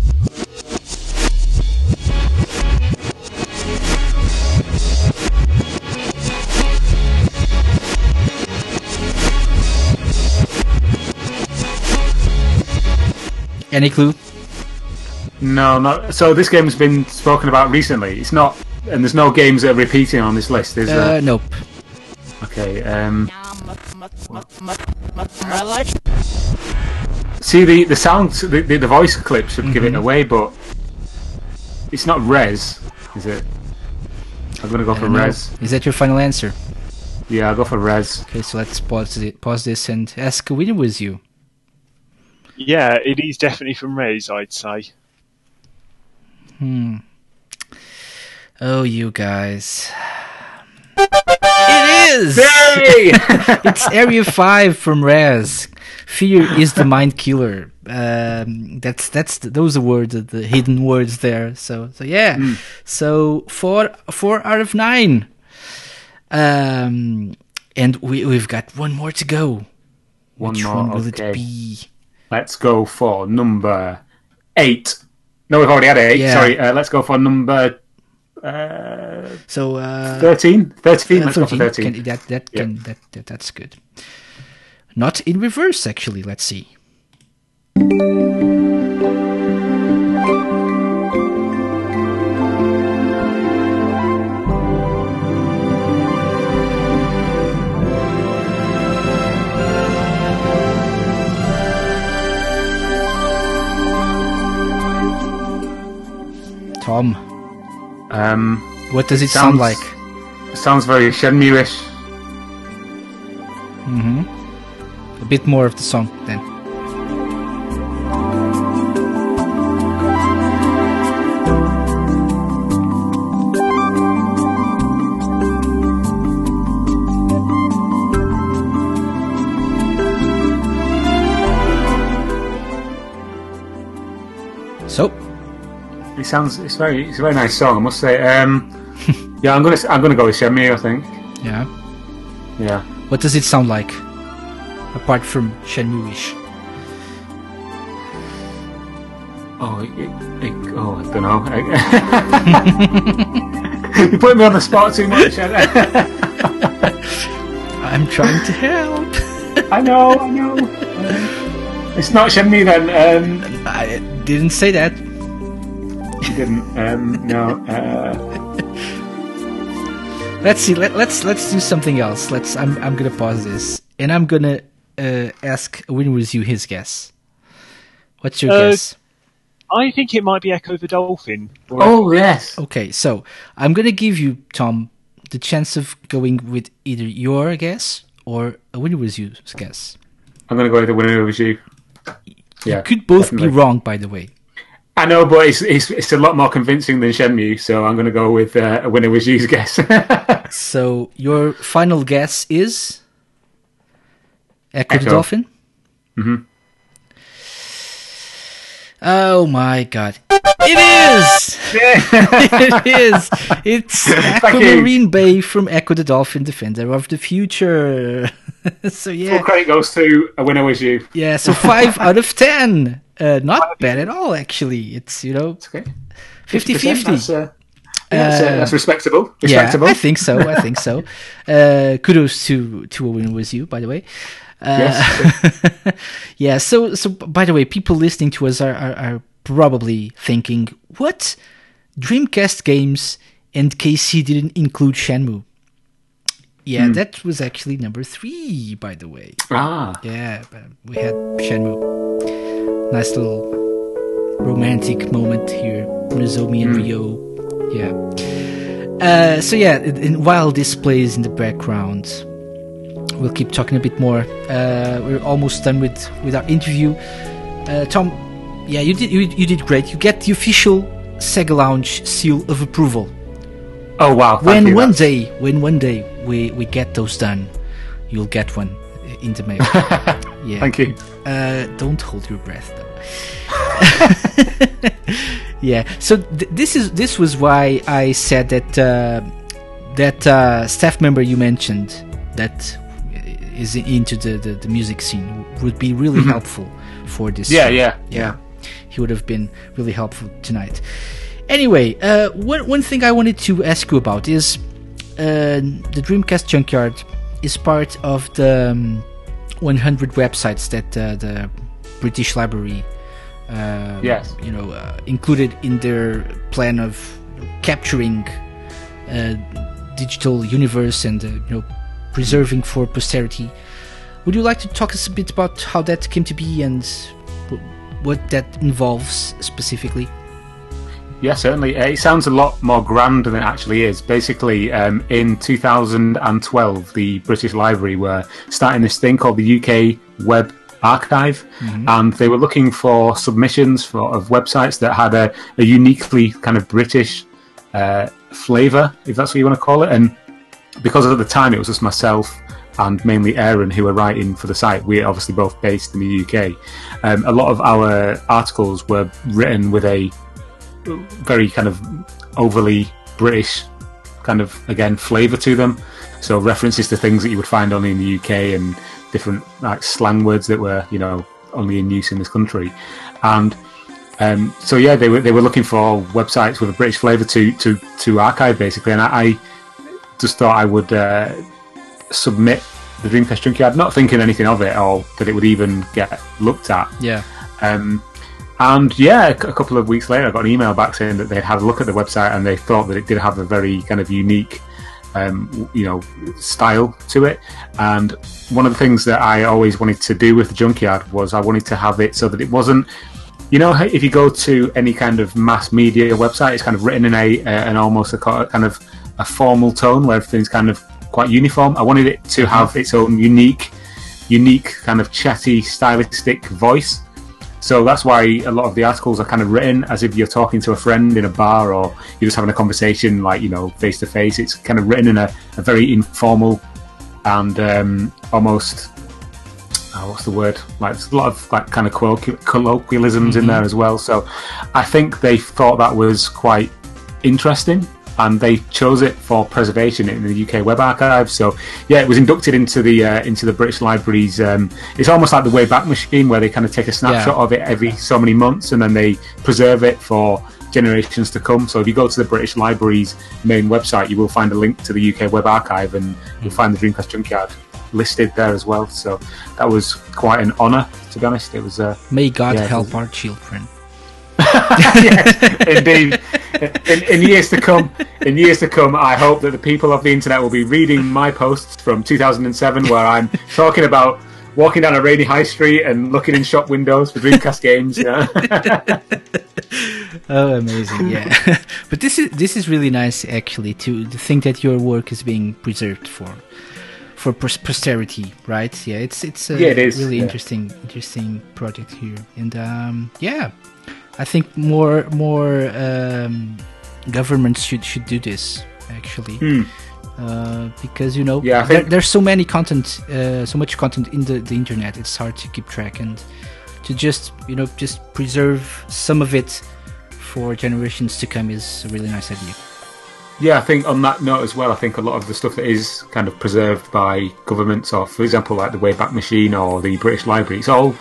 Any clue? No, not so. This game's been spoken about recently. It's not, and there's no games that are repeating on this list. Is Uh, there? nope. Okay. Um, see the the sound, the, the, the voice clip should give it away, but it's not Rez, is it? I'm gonna go for No. Rez. Is that your final answer? Yeah, I'll go for Rez. Okay, so let's pause it, pause this and ask winner with you. Yeah, it is definitely from Rez, I'd say. Oh, you guys. It is! Hey! it's Area 5 from Rez. Fear is the mind killer. Um, that's that's the, those are words, the, hidden words there. So so yeah. So four four out of nine. Um, and we we've got one more to go. One Which more. one will okay. it be? Let's go for number eight. No, we've already had eight. Yeah. Sorry. Uh, let's go for number uh, So uh, 13. 13. uh, Let's go for 13. Can, that that Yeah. can that, that that's good. Not in reverse, actually. Let's see. Tom, Um, what does it sound Sounds- like? sounds very Shenmue-ish. A bit more of the song then. So, It sounds. It's very. It's a very nice song. I must say. Um, Yeah, I'm gonna I'm gonna go with Shenmue. I think. Yeah. Yeah. What does it sound like? Apart from Shenmue-ish. Oh, it, it, oh, I don't know. you put me on the spot too much. I'm trying to help. I know, I know. It's not Shenmue then. Um, I didn't say that. You didn't. Um, no. Uh, Let's see. Let, let's let's do something else. Let's. I'm I'm gonna pause this, and I'm gonna uh, ask Win with you his guess. What's your Uh, guess? I think it might be Echo the Dolphin. Or oh yes. Okay, so I'm gonna give you Tom the chance of going with either your guess or a Win with you's guess. I'm gonna go with the winner was you. Yeah. Could both definitely. be wrong, by the way. I know, but it's, it's it's a lot more convincing than Shenmue, so I'm gonna go with uh, a winner was you's guess. So your final guess is Echo, the Echo. Dolphin. Mhm. Oh my god! It is. it is. It's you. Aquamarine Bay from Echo the Dolphin, Defender of the Future. so yeah, Full credit goes to a winner was you. yeah. So five out of ten. Uh, not bad at all, actually. It's you know It's okay. 50-50. That's, uh, yeah, that's, uh, Uh, that's respectable. Respectable. Yeah, I think so. I think so. Uh, kudos to to a winner with you, by the way. Uh, yeah. So so by the way, people listening to us are, are are probably thinking, what Dreamcast games and KC didn't include Shenmue. Yeah, that was actually number three, by the way. ah. Yeah, but we had Shenmue. Nice little romantic moment here. Nozomi and Ryo. Yeah. Uh, so yeah, and- while this plays in the background, we'll keep talking a bit more. Uh, we're almost done with with our interview. Uh, Tom, yeah, you did you, you did great. You get the official Sega Lounge seal of approval. Oh wow. When one day, when one day we we get those done, you'll get one in the mail. yeah. Thank you. Uh, don't hold your breath though. yeah. So th- this is this was why I said that uh, that uh, staff member you mentioned that is into the, the, the music scene would be really helpful for this. Mm-hmm. Yeah, yeah, yeah. He would have been really helpful tonight. Anyway, uh, one one thing I wanted to ask you about is uh, the Dreamcast Junkyard is part of the um, 100 websites that uh, the British Library, uh, Yes. you know, uh, included in their plan of capturing uh, digital universe and uh, you know preserving for posterity. Would you like to talk us a bit about how that came to be and what that involves specifically? Yeah, certainly. Uh, It sounds a lot more grand than it actually is. Basically, um, in 2012, the British Library were starting this thing called the UK Web Archive, and they were looking for submissions for of websites that had a, a uniquely kind of British uh, flavour, if that's what you want to call it. And because at the time it was just myself and mainly Aaron who were writing for the site, we're obviously both based in the UK. Um, a lot of our articles were written with a very kind of overly British kind of again flavour to them. So references to things that you would find only in the UK and different like slang words that were you know only in use in this country, and um, so yeah they were they were looking for websites with a British flavour to to to archive basically, and I, I just thought I would uh, submit the Dreamcast Junkyard, not thinking anything of it or that it would even get looked at. Yeah. Um, and yeah, a couple of weeks later, I got an email back saying that they'd had a look at the website and they thought that it did have a very kind of unique, um, you know, style to it. And one of the things that I always wanted to do with the junkyard was I wanted to have it so that it wasn't. You know, if you go to any kind of mass media website, it's kind of written in a uh, an almost a kind of a formal tone where everything's kind of quite uniform. I wanted it to have its own unique, unique kind of chatty, stylistic voice. So that's why a lot of the articles are kind of written as if you're talking to a friend in a bar or you're just having a conversation, like, you know, face to face. It's kind of written in a, a very informal and um, almost, oh, what's the word? Like, there's a lot of like kind of colloqu- colloquialisms in there as well. So I think they thought that was quite interesting. And they chose it for preservation in the UK Web Archive. So yeah, it was inducted into the uh, into the British Library's. Um, it's almost like the Wayback Machine, where they kind of take a snapshot Yeah. of it every so many months, and then they preserve it for generations to come. So if you go to the British Library's main website, you will find a link to the UK Web Archive, and you'll find the Dreamcast Junkyard listed there as well. So that was quite an honour, to be honest. It was. Uh, May God Yeah, help was- our children. Indeed. In, in years to come, in years to come, I hope that the people of the internet will be reading my posts from 2007, where I'm talking about walking down a rainy high street and looking in shop windows for Dreamcast games. Yeah. Oh, amazing! Yeah, but this is this is really nice actually to, to think that your work is being preserved for for posterity, right? Yeah, it's it's a Yeah, it is, really yeah. interesting interesting project here, and um, yeah, I think more more um, governments should should do this actually. Uh, because you know. Yeah, there, there's so many content uh, so much content in the, the internet it's hard to keep track and to just you know just preserve some of it for generations to come is a really nice idea Yeah, I think on that note as well, I think a lot of the stuff that is kind of preserved by governments, or for example, like the Wayback Machine or the British Library, it's all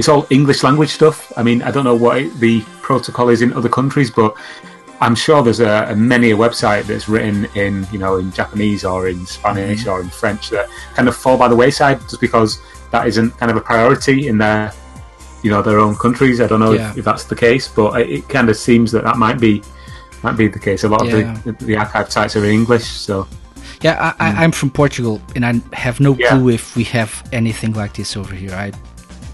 it's all English language stuff. I mean, I don't know what it, the protocol is in other countries, but I'm sure there's a, a many a website that's written in you know in Japanese or in Spanish mm-hmm. or in French that kind of fall by the wayside just because that isn't kind of a priority in their you know their own countries. I don't know Yeah. if, if that's the case, but it, it kind of seems that that might be might be the case. A lot Yeah. of the, the archive sites are in English, so yeah I, I, mm. i'm from portugal and i have no. Yeah. clue if we have anything like this over here i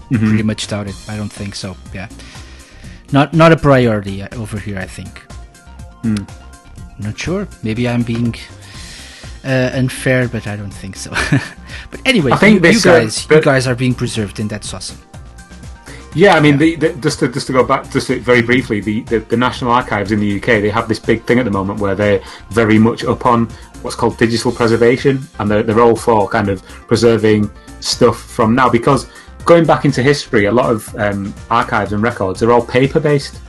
Mm-hmm. pretty much doubt it. I don't think so. Yeah. Not not a priority uh, over here i think. Hmm. not sure. Maybe i'm being uh, unfair but i don't think so. But anyway I think you, you this, uh, guys you guys are being preserved and that's awesome Yeah, I mean, The, the, just to just to go back, just very briefly, the, the the National Archives in the UK they have this big thing at the moment where they're very much up on what's called digital preservation, and they're they're all for kind of preserving stuff from now because going back into history, a lot of um, archives and records are all paper based.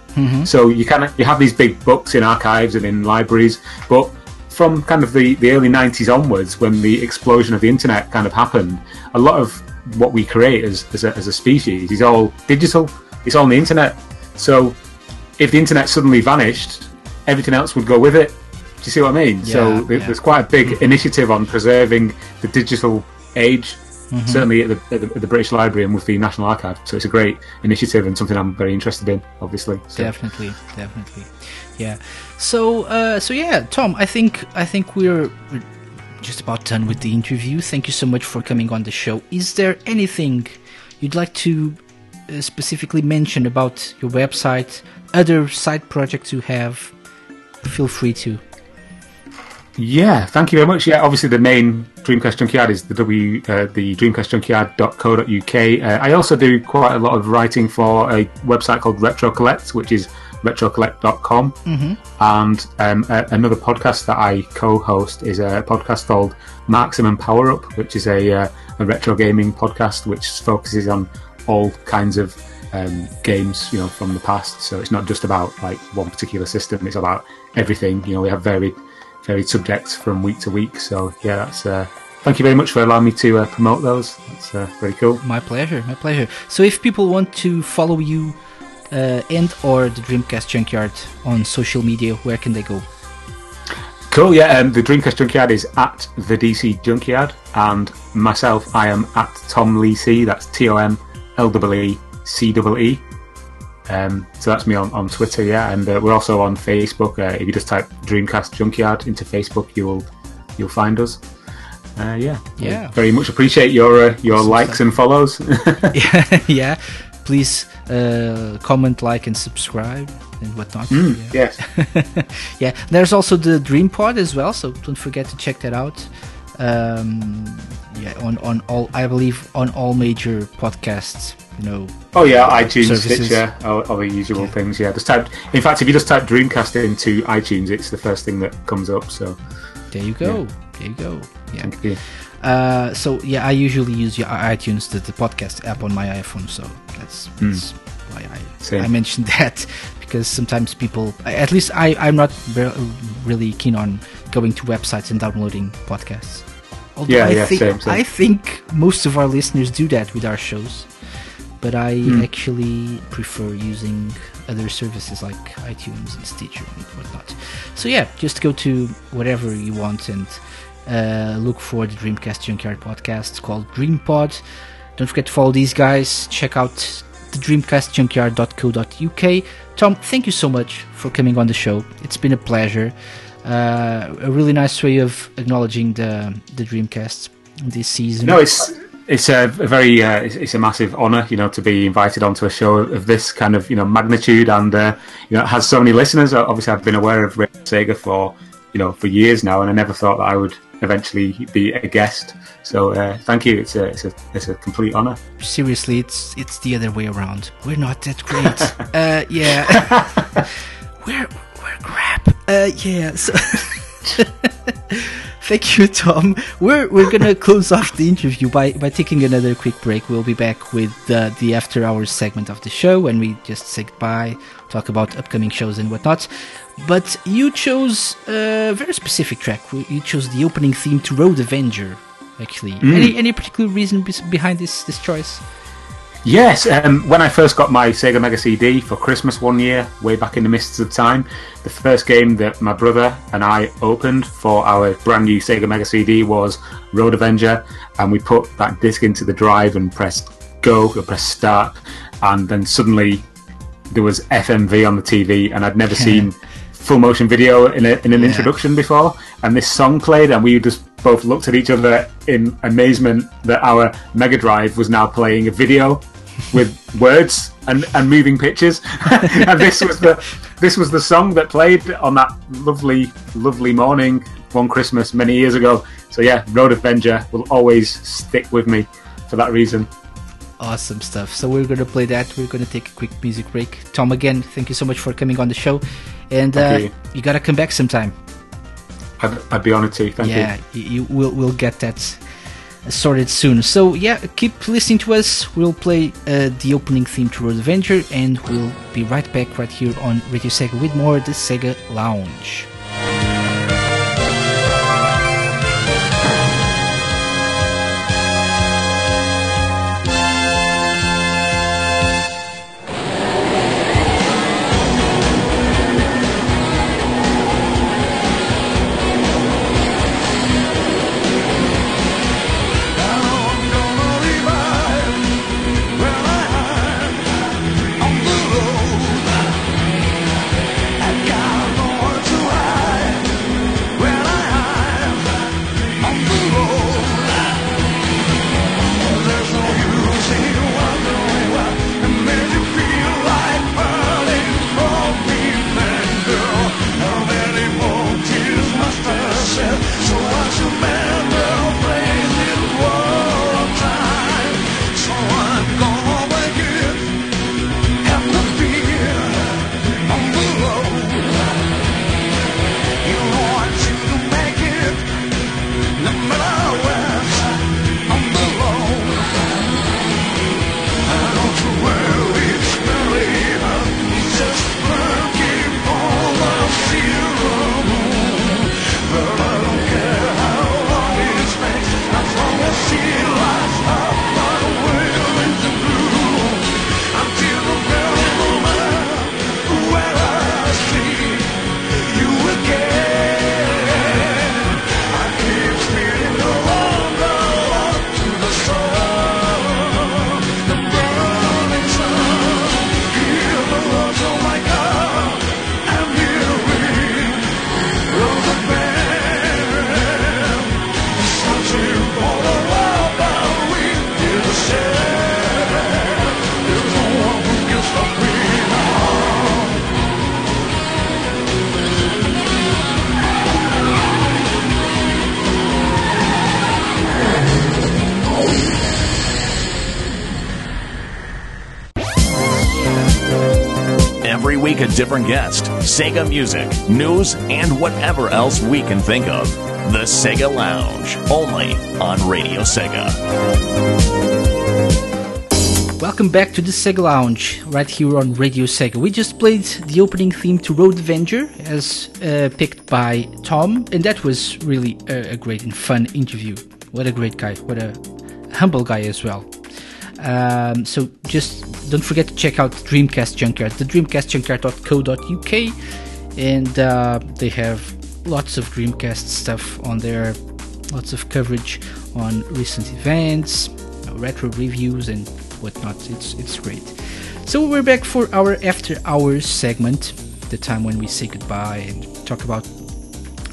So you kind of you have these big books in archives and in libraries, but from kind of the, the early 90s onwards, when the explosion of the internet kind of happened, a lot of what we create as, as, a, as a species is all digital. It's all on the internet. So if the internet suddenly vanished, everything else would go with it. Do you see what I mean? Yeah, so yeah. there's quite a big initiative on preserving the digital age, certainly at the, at, the, at the British Library and with the National Archive. So it's a great initiative and something I'm very interested in, obviously. So. definitely definitely yeah so uh so yeah tom i think i think we're, we're just about done with the interview thank you so much for coming on the show is there anything you'd like to uh, specifically mention about your website other side projects you have feel free to Yeah, thank you very much. Yeah, obviously the main Dreamcast Junkyard is the w uh, the dreamcastjunkyard.co.uk. Uh, I also do quite a lot of writing for a website called Retro Collect, which is retrocollect.com. Mm-hmm. And um, a- another podcast that I co-host is a podcast called Maximum Power Up, which is a, uh, a retro gaming podcast which focuses on all kinds of um, games, you know, from the past. So it's not just about like one particular system; it's about everything. You know, we have varied varied subjects from week to week. So yeah, that's. Uh, thank you very much for allowing me to uh, promote those. That's uh, very cool. my pleasure my pleasure so if people want to follow you uh, and or the dreamcast junkyard on social media where can they go Cool. Yeah, um, the Dreamcast Junkyard is at the DC Junkyard, and myself, I am at Tom Lee C. That's T O M L E E C E E. Um, so that's me on, on Twitter, yeah, and uh, we're also on Facebook. Uh, if you just type Dreamcast Junkyard into Facebook, you'll you'll find us. Uh, yeah, Yeah. Very much appreciate your uh, your likes and follows. yeah, yeah. Please uh, comment, like, and subscribe and whatnot. yeah. yes. yeah. There's also the Dream Pod as well, so don't forget to check that out. Um, yeah, on on all I believe on all major podcasts. You know, Oh yeah, iTunes, Services. Stitcher, all, all the usual things. Yeah, just type. In fact, if you just type Dreamcast into iTunes, it's the first thing that comes up. So there you go. There you go. Yeah. thank you. Uh, so yeah, I usually use your iTunes, the, the podcast app on my iPhone. So that's, that's why I Same. I mentioned that because sometimes people, at least I, I'm not re- really keen on going to websites and downloading podcasts. Although Yeah, I yeah, think, same, same. I think most of our listeners do that with our shows, but I Hmm. actually prefer using other services like iTunes and Stitcher and whatnot. So yeah, just go to whatever you want and uh, look for the Dreamcast Junkyard podcast. It's called DreamPod. Don't forget to follow these guys. Check out the dreamcastjunkyard.co.uk. Tom, thank you so much for coming on the show. It's been a pleasure. Uh, a really nice way of acknowledging the the Dreamcast this season. No, it's it's a, very uh, it's, it's a massive honour, you know, to be invited onto a show of this kind of you know magnitude, and uh, you know, it has so many listeners. Uh, Obviously, I've been aware of Radio Sega for you know for years now, and I never thought that I would eventually be a guest. So uh, thank you. It's a it's a it's a complete honour. seriously, it's it's the other way around. We're not that great. uh, yeah, we're we're crap. Uh, yeah. So thank you, Tom. We're we're gonna close off the interview by by taking another quick break. We'll be back with the the after hours segment of the show when we just say goodbye, talk about upcoming shows and whatnot. But you chose a very specific track. You chose the opening theme to Road Avenger. Actually, mm. any any particular reason behind this this choice? Yes, um, when I first got my Sega Mega CD for Christmas one year, way back in the mists of time, the first game that my brother and I opened for our brand new Sega Mega CD was Road Avenger, and we put that disc into the drive and pressed go or pressed start, and then suddenly there was FMV on the TV, and I'd never seen full motion video in, a, in an Yeah. introduction before, and this song played, and we just both looked at each other in amazement that our Mega Drive was now playing a video with words and, and moving pictures, and this was the this was the song that played on that lovely lovely morning one Christmas many years ago. So yeah, Road Avenger will always stick with me for that reason. Awesome stuff. So we're gonna play that. We're gonna take a quick music break. Tom, again, thank you so much for coming on the show, and uh, you. you. gotta come back sometime. To. Thank yeah, you. you, you will we'll get that sorted soon. So yeah, keep listening to us. We'll play uh, the opening theme to Road Adventure, and we'll be right back right here on Radio Sega with more the Sega Lounge. Different guest, Sega music, news, and whatever else we can think of. The Sega Lounge, only on Radio Sega. Welcome back to the Sega Lounge, right here on Radio Sega. We just played the opening theme to Road Avenger, as uh, picked by Tom, and that was really a, a great and fun interview. What a great guy! What a humble guy as well. Um, so just don't forget to check out Dreamcast Junkyard, the dreamcastjunkyard.co.uk, and uh, they have lots of Dreamcast stuff on there, lots of coverage on recent events, retro reviews, and whatnot. It's it's great. So we're back for our after hours segment, the time when we say goodbye and talk about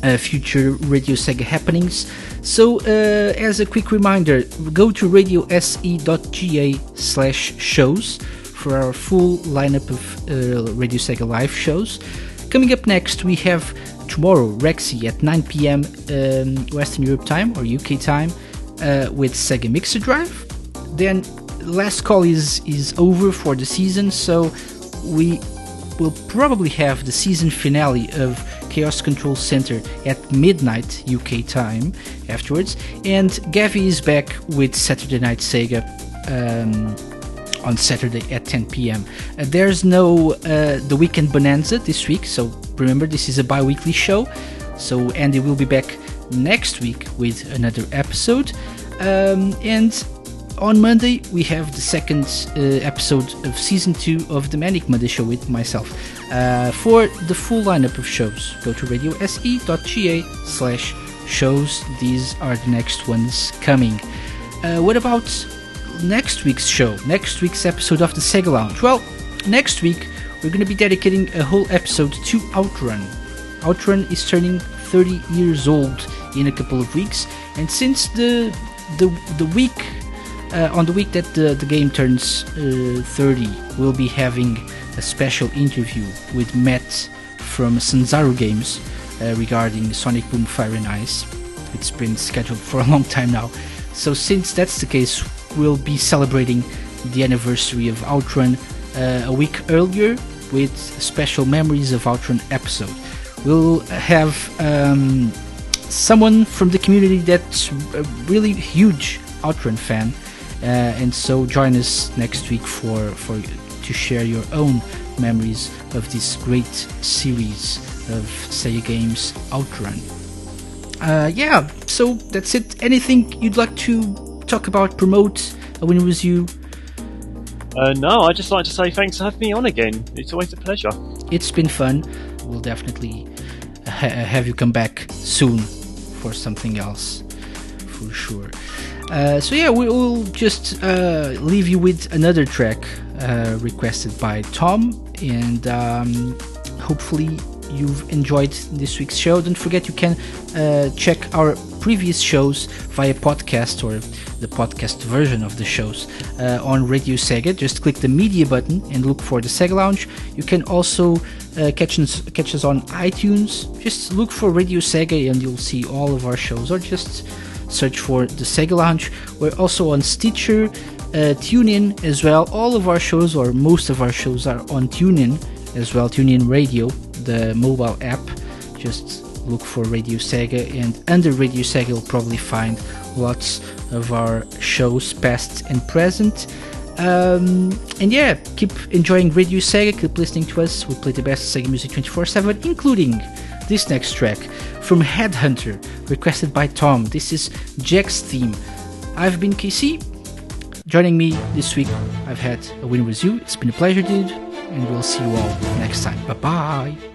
uh, future Radio Sega happenings. So, uh, as a quick reminder, go to radiose.ga slash shows for our full lineup of uh, Radio Sega live shows. Coming up next, we have tomorrow Rexy at 9 pm um, Western Europe time or UK time uh, with Sega Mixer Drive. Then, last call is, is over for the season, so we will probably have the season finale of Chaos Control Center at midnight UK time afterwards. And Gavi is back with Saturday Night Sega um, on Saturday at 10 p.m. Uh, there's no uh, the weekend bonanza this week, so remember this is a bi-weekly show. So Andy will be back next week with another episode. Um, and on Monday, we have the second uh, episode of season two of the Manic Monday show with myself. Uh, for the full lineup of shows, go to radiose.ga slash shows. These are the next ones coming. Uh, what about next week's show? Next week's episode of the Sega Lounge? Well, next week we're going to be dedicating a whole episode to Outrun. Outrun is turning 30 years old in a couple of weeks, and since the the the week uh, on the week that the, the game turns uh, 30, we'll be having a special interview with Matt from Sanzaru Games uh, regarding Sonic Boom Fire and Ice. It's been scheduled for a long time now. So, since that's the case, we'll be celebrating the anniversary of Outrun uh, a week earlier with special Memories of Outrun episode. We'll have um, someone from the community that's a really huge Outrun fan uh, and so join us next week for for to share your own memories of this great series of Sega games Outrun. Uh, yeah, so that's it. Anything you'd like to talk about, promote? Uh, when it was you, Uh, no, I'd just like to say thanks for having me on again. It's always a pleasure. it's been fun. We'll definitely ha- have you come back soon for something else, for sure. Uh, so yeah, we will just uh, leave you with another track uh, requested by Tom, and um, hopefully you've enjoyed this week's show. Don't forget you can uh, check our previous shows via podcast or the podcast version of the shows uh, on Radio Sega. Just click the media button and look for the Sega Lounge. You can also uh, catch us catch us on iTunes. Just look for Radio Sega and you'll see all of our shows, or just search for the Sega Lounge. We're also on Stitcher, uh, TuneIn as well. All of our shows, or most of our shows, are on TuneIn as well. TuneIn Radio, the mobile app. Just look for Radio Sega, and under Radio Sega, you'll probably find lots of our shows, past and present. Um, and yeah, keep enjoying Radio Sega, keep listening to us. We play the best Sega music 24 7, including this next track from Headhunter, requested by Tom. This is Jack's theme. I've been KC. Joining me this week, I've had a win with you. It's been a pleasure, dude, and we'll see you all next time. Bye bye.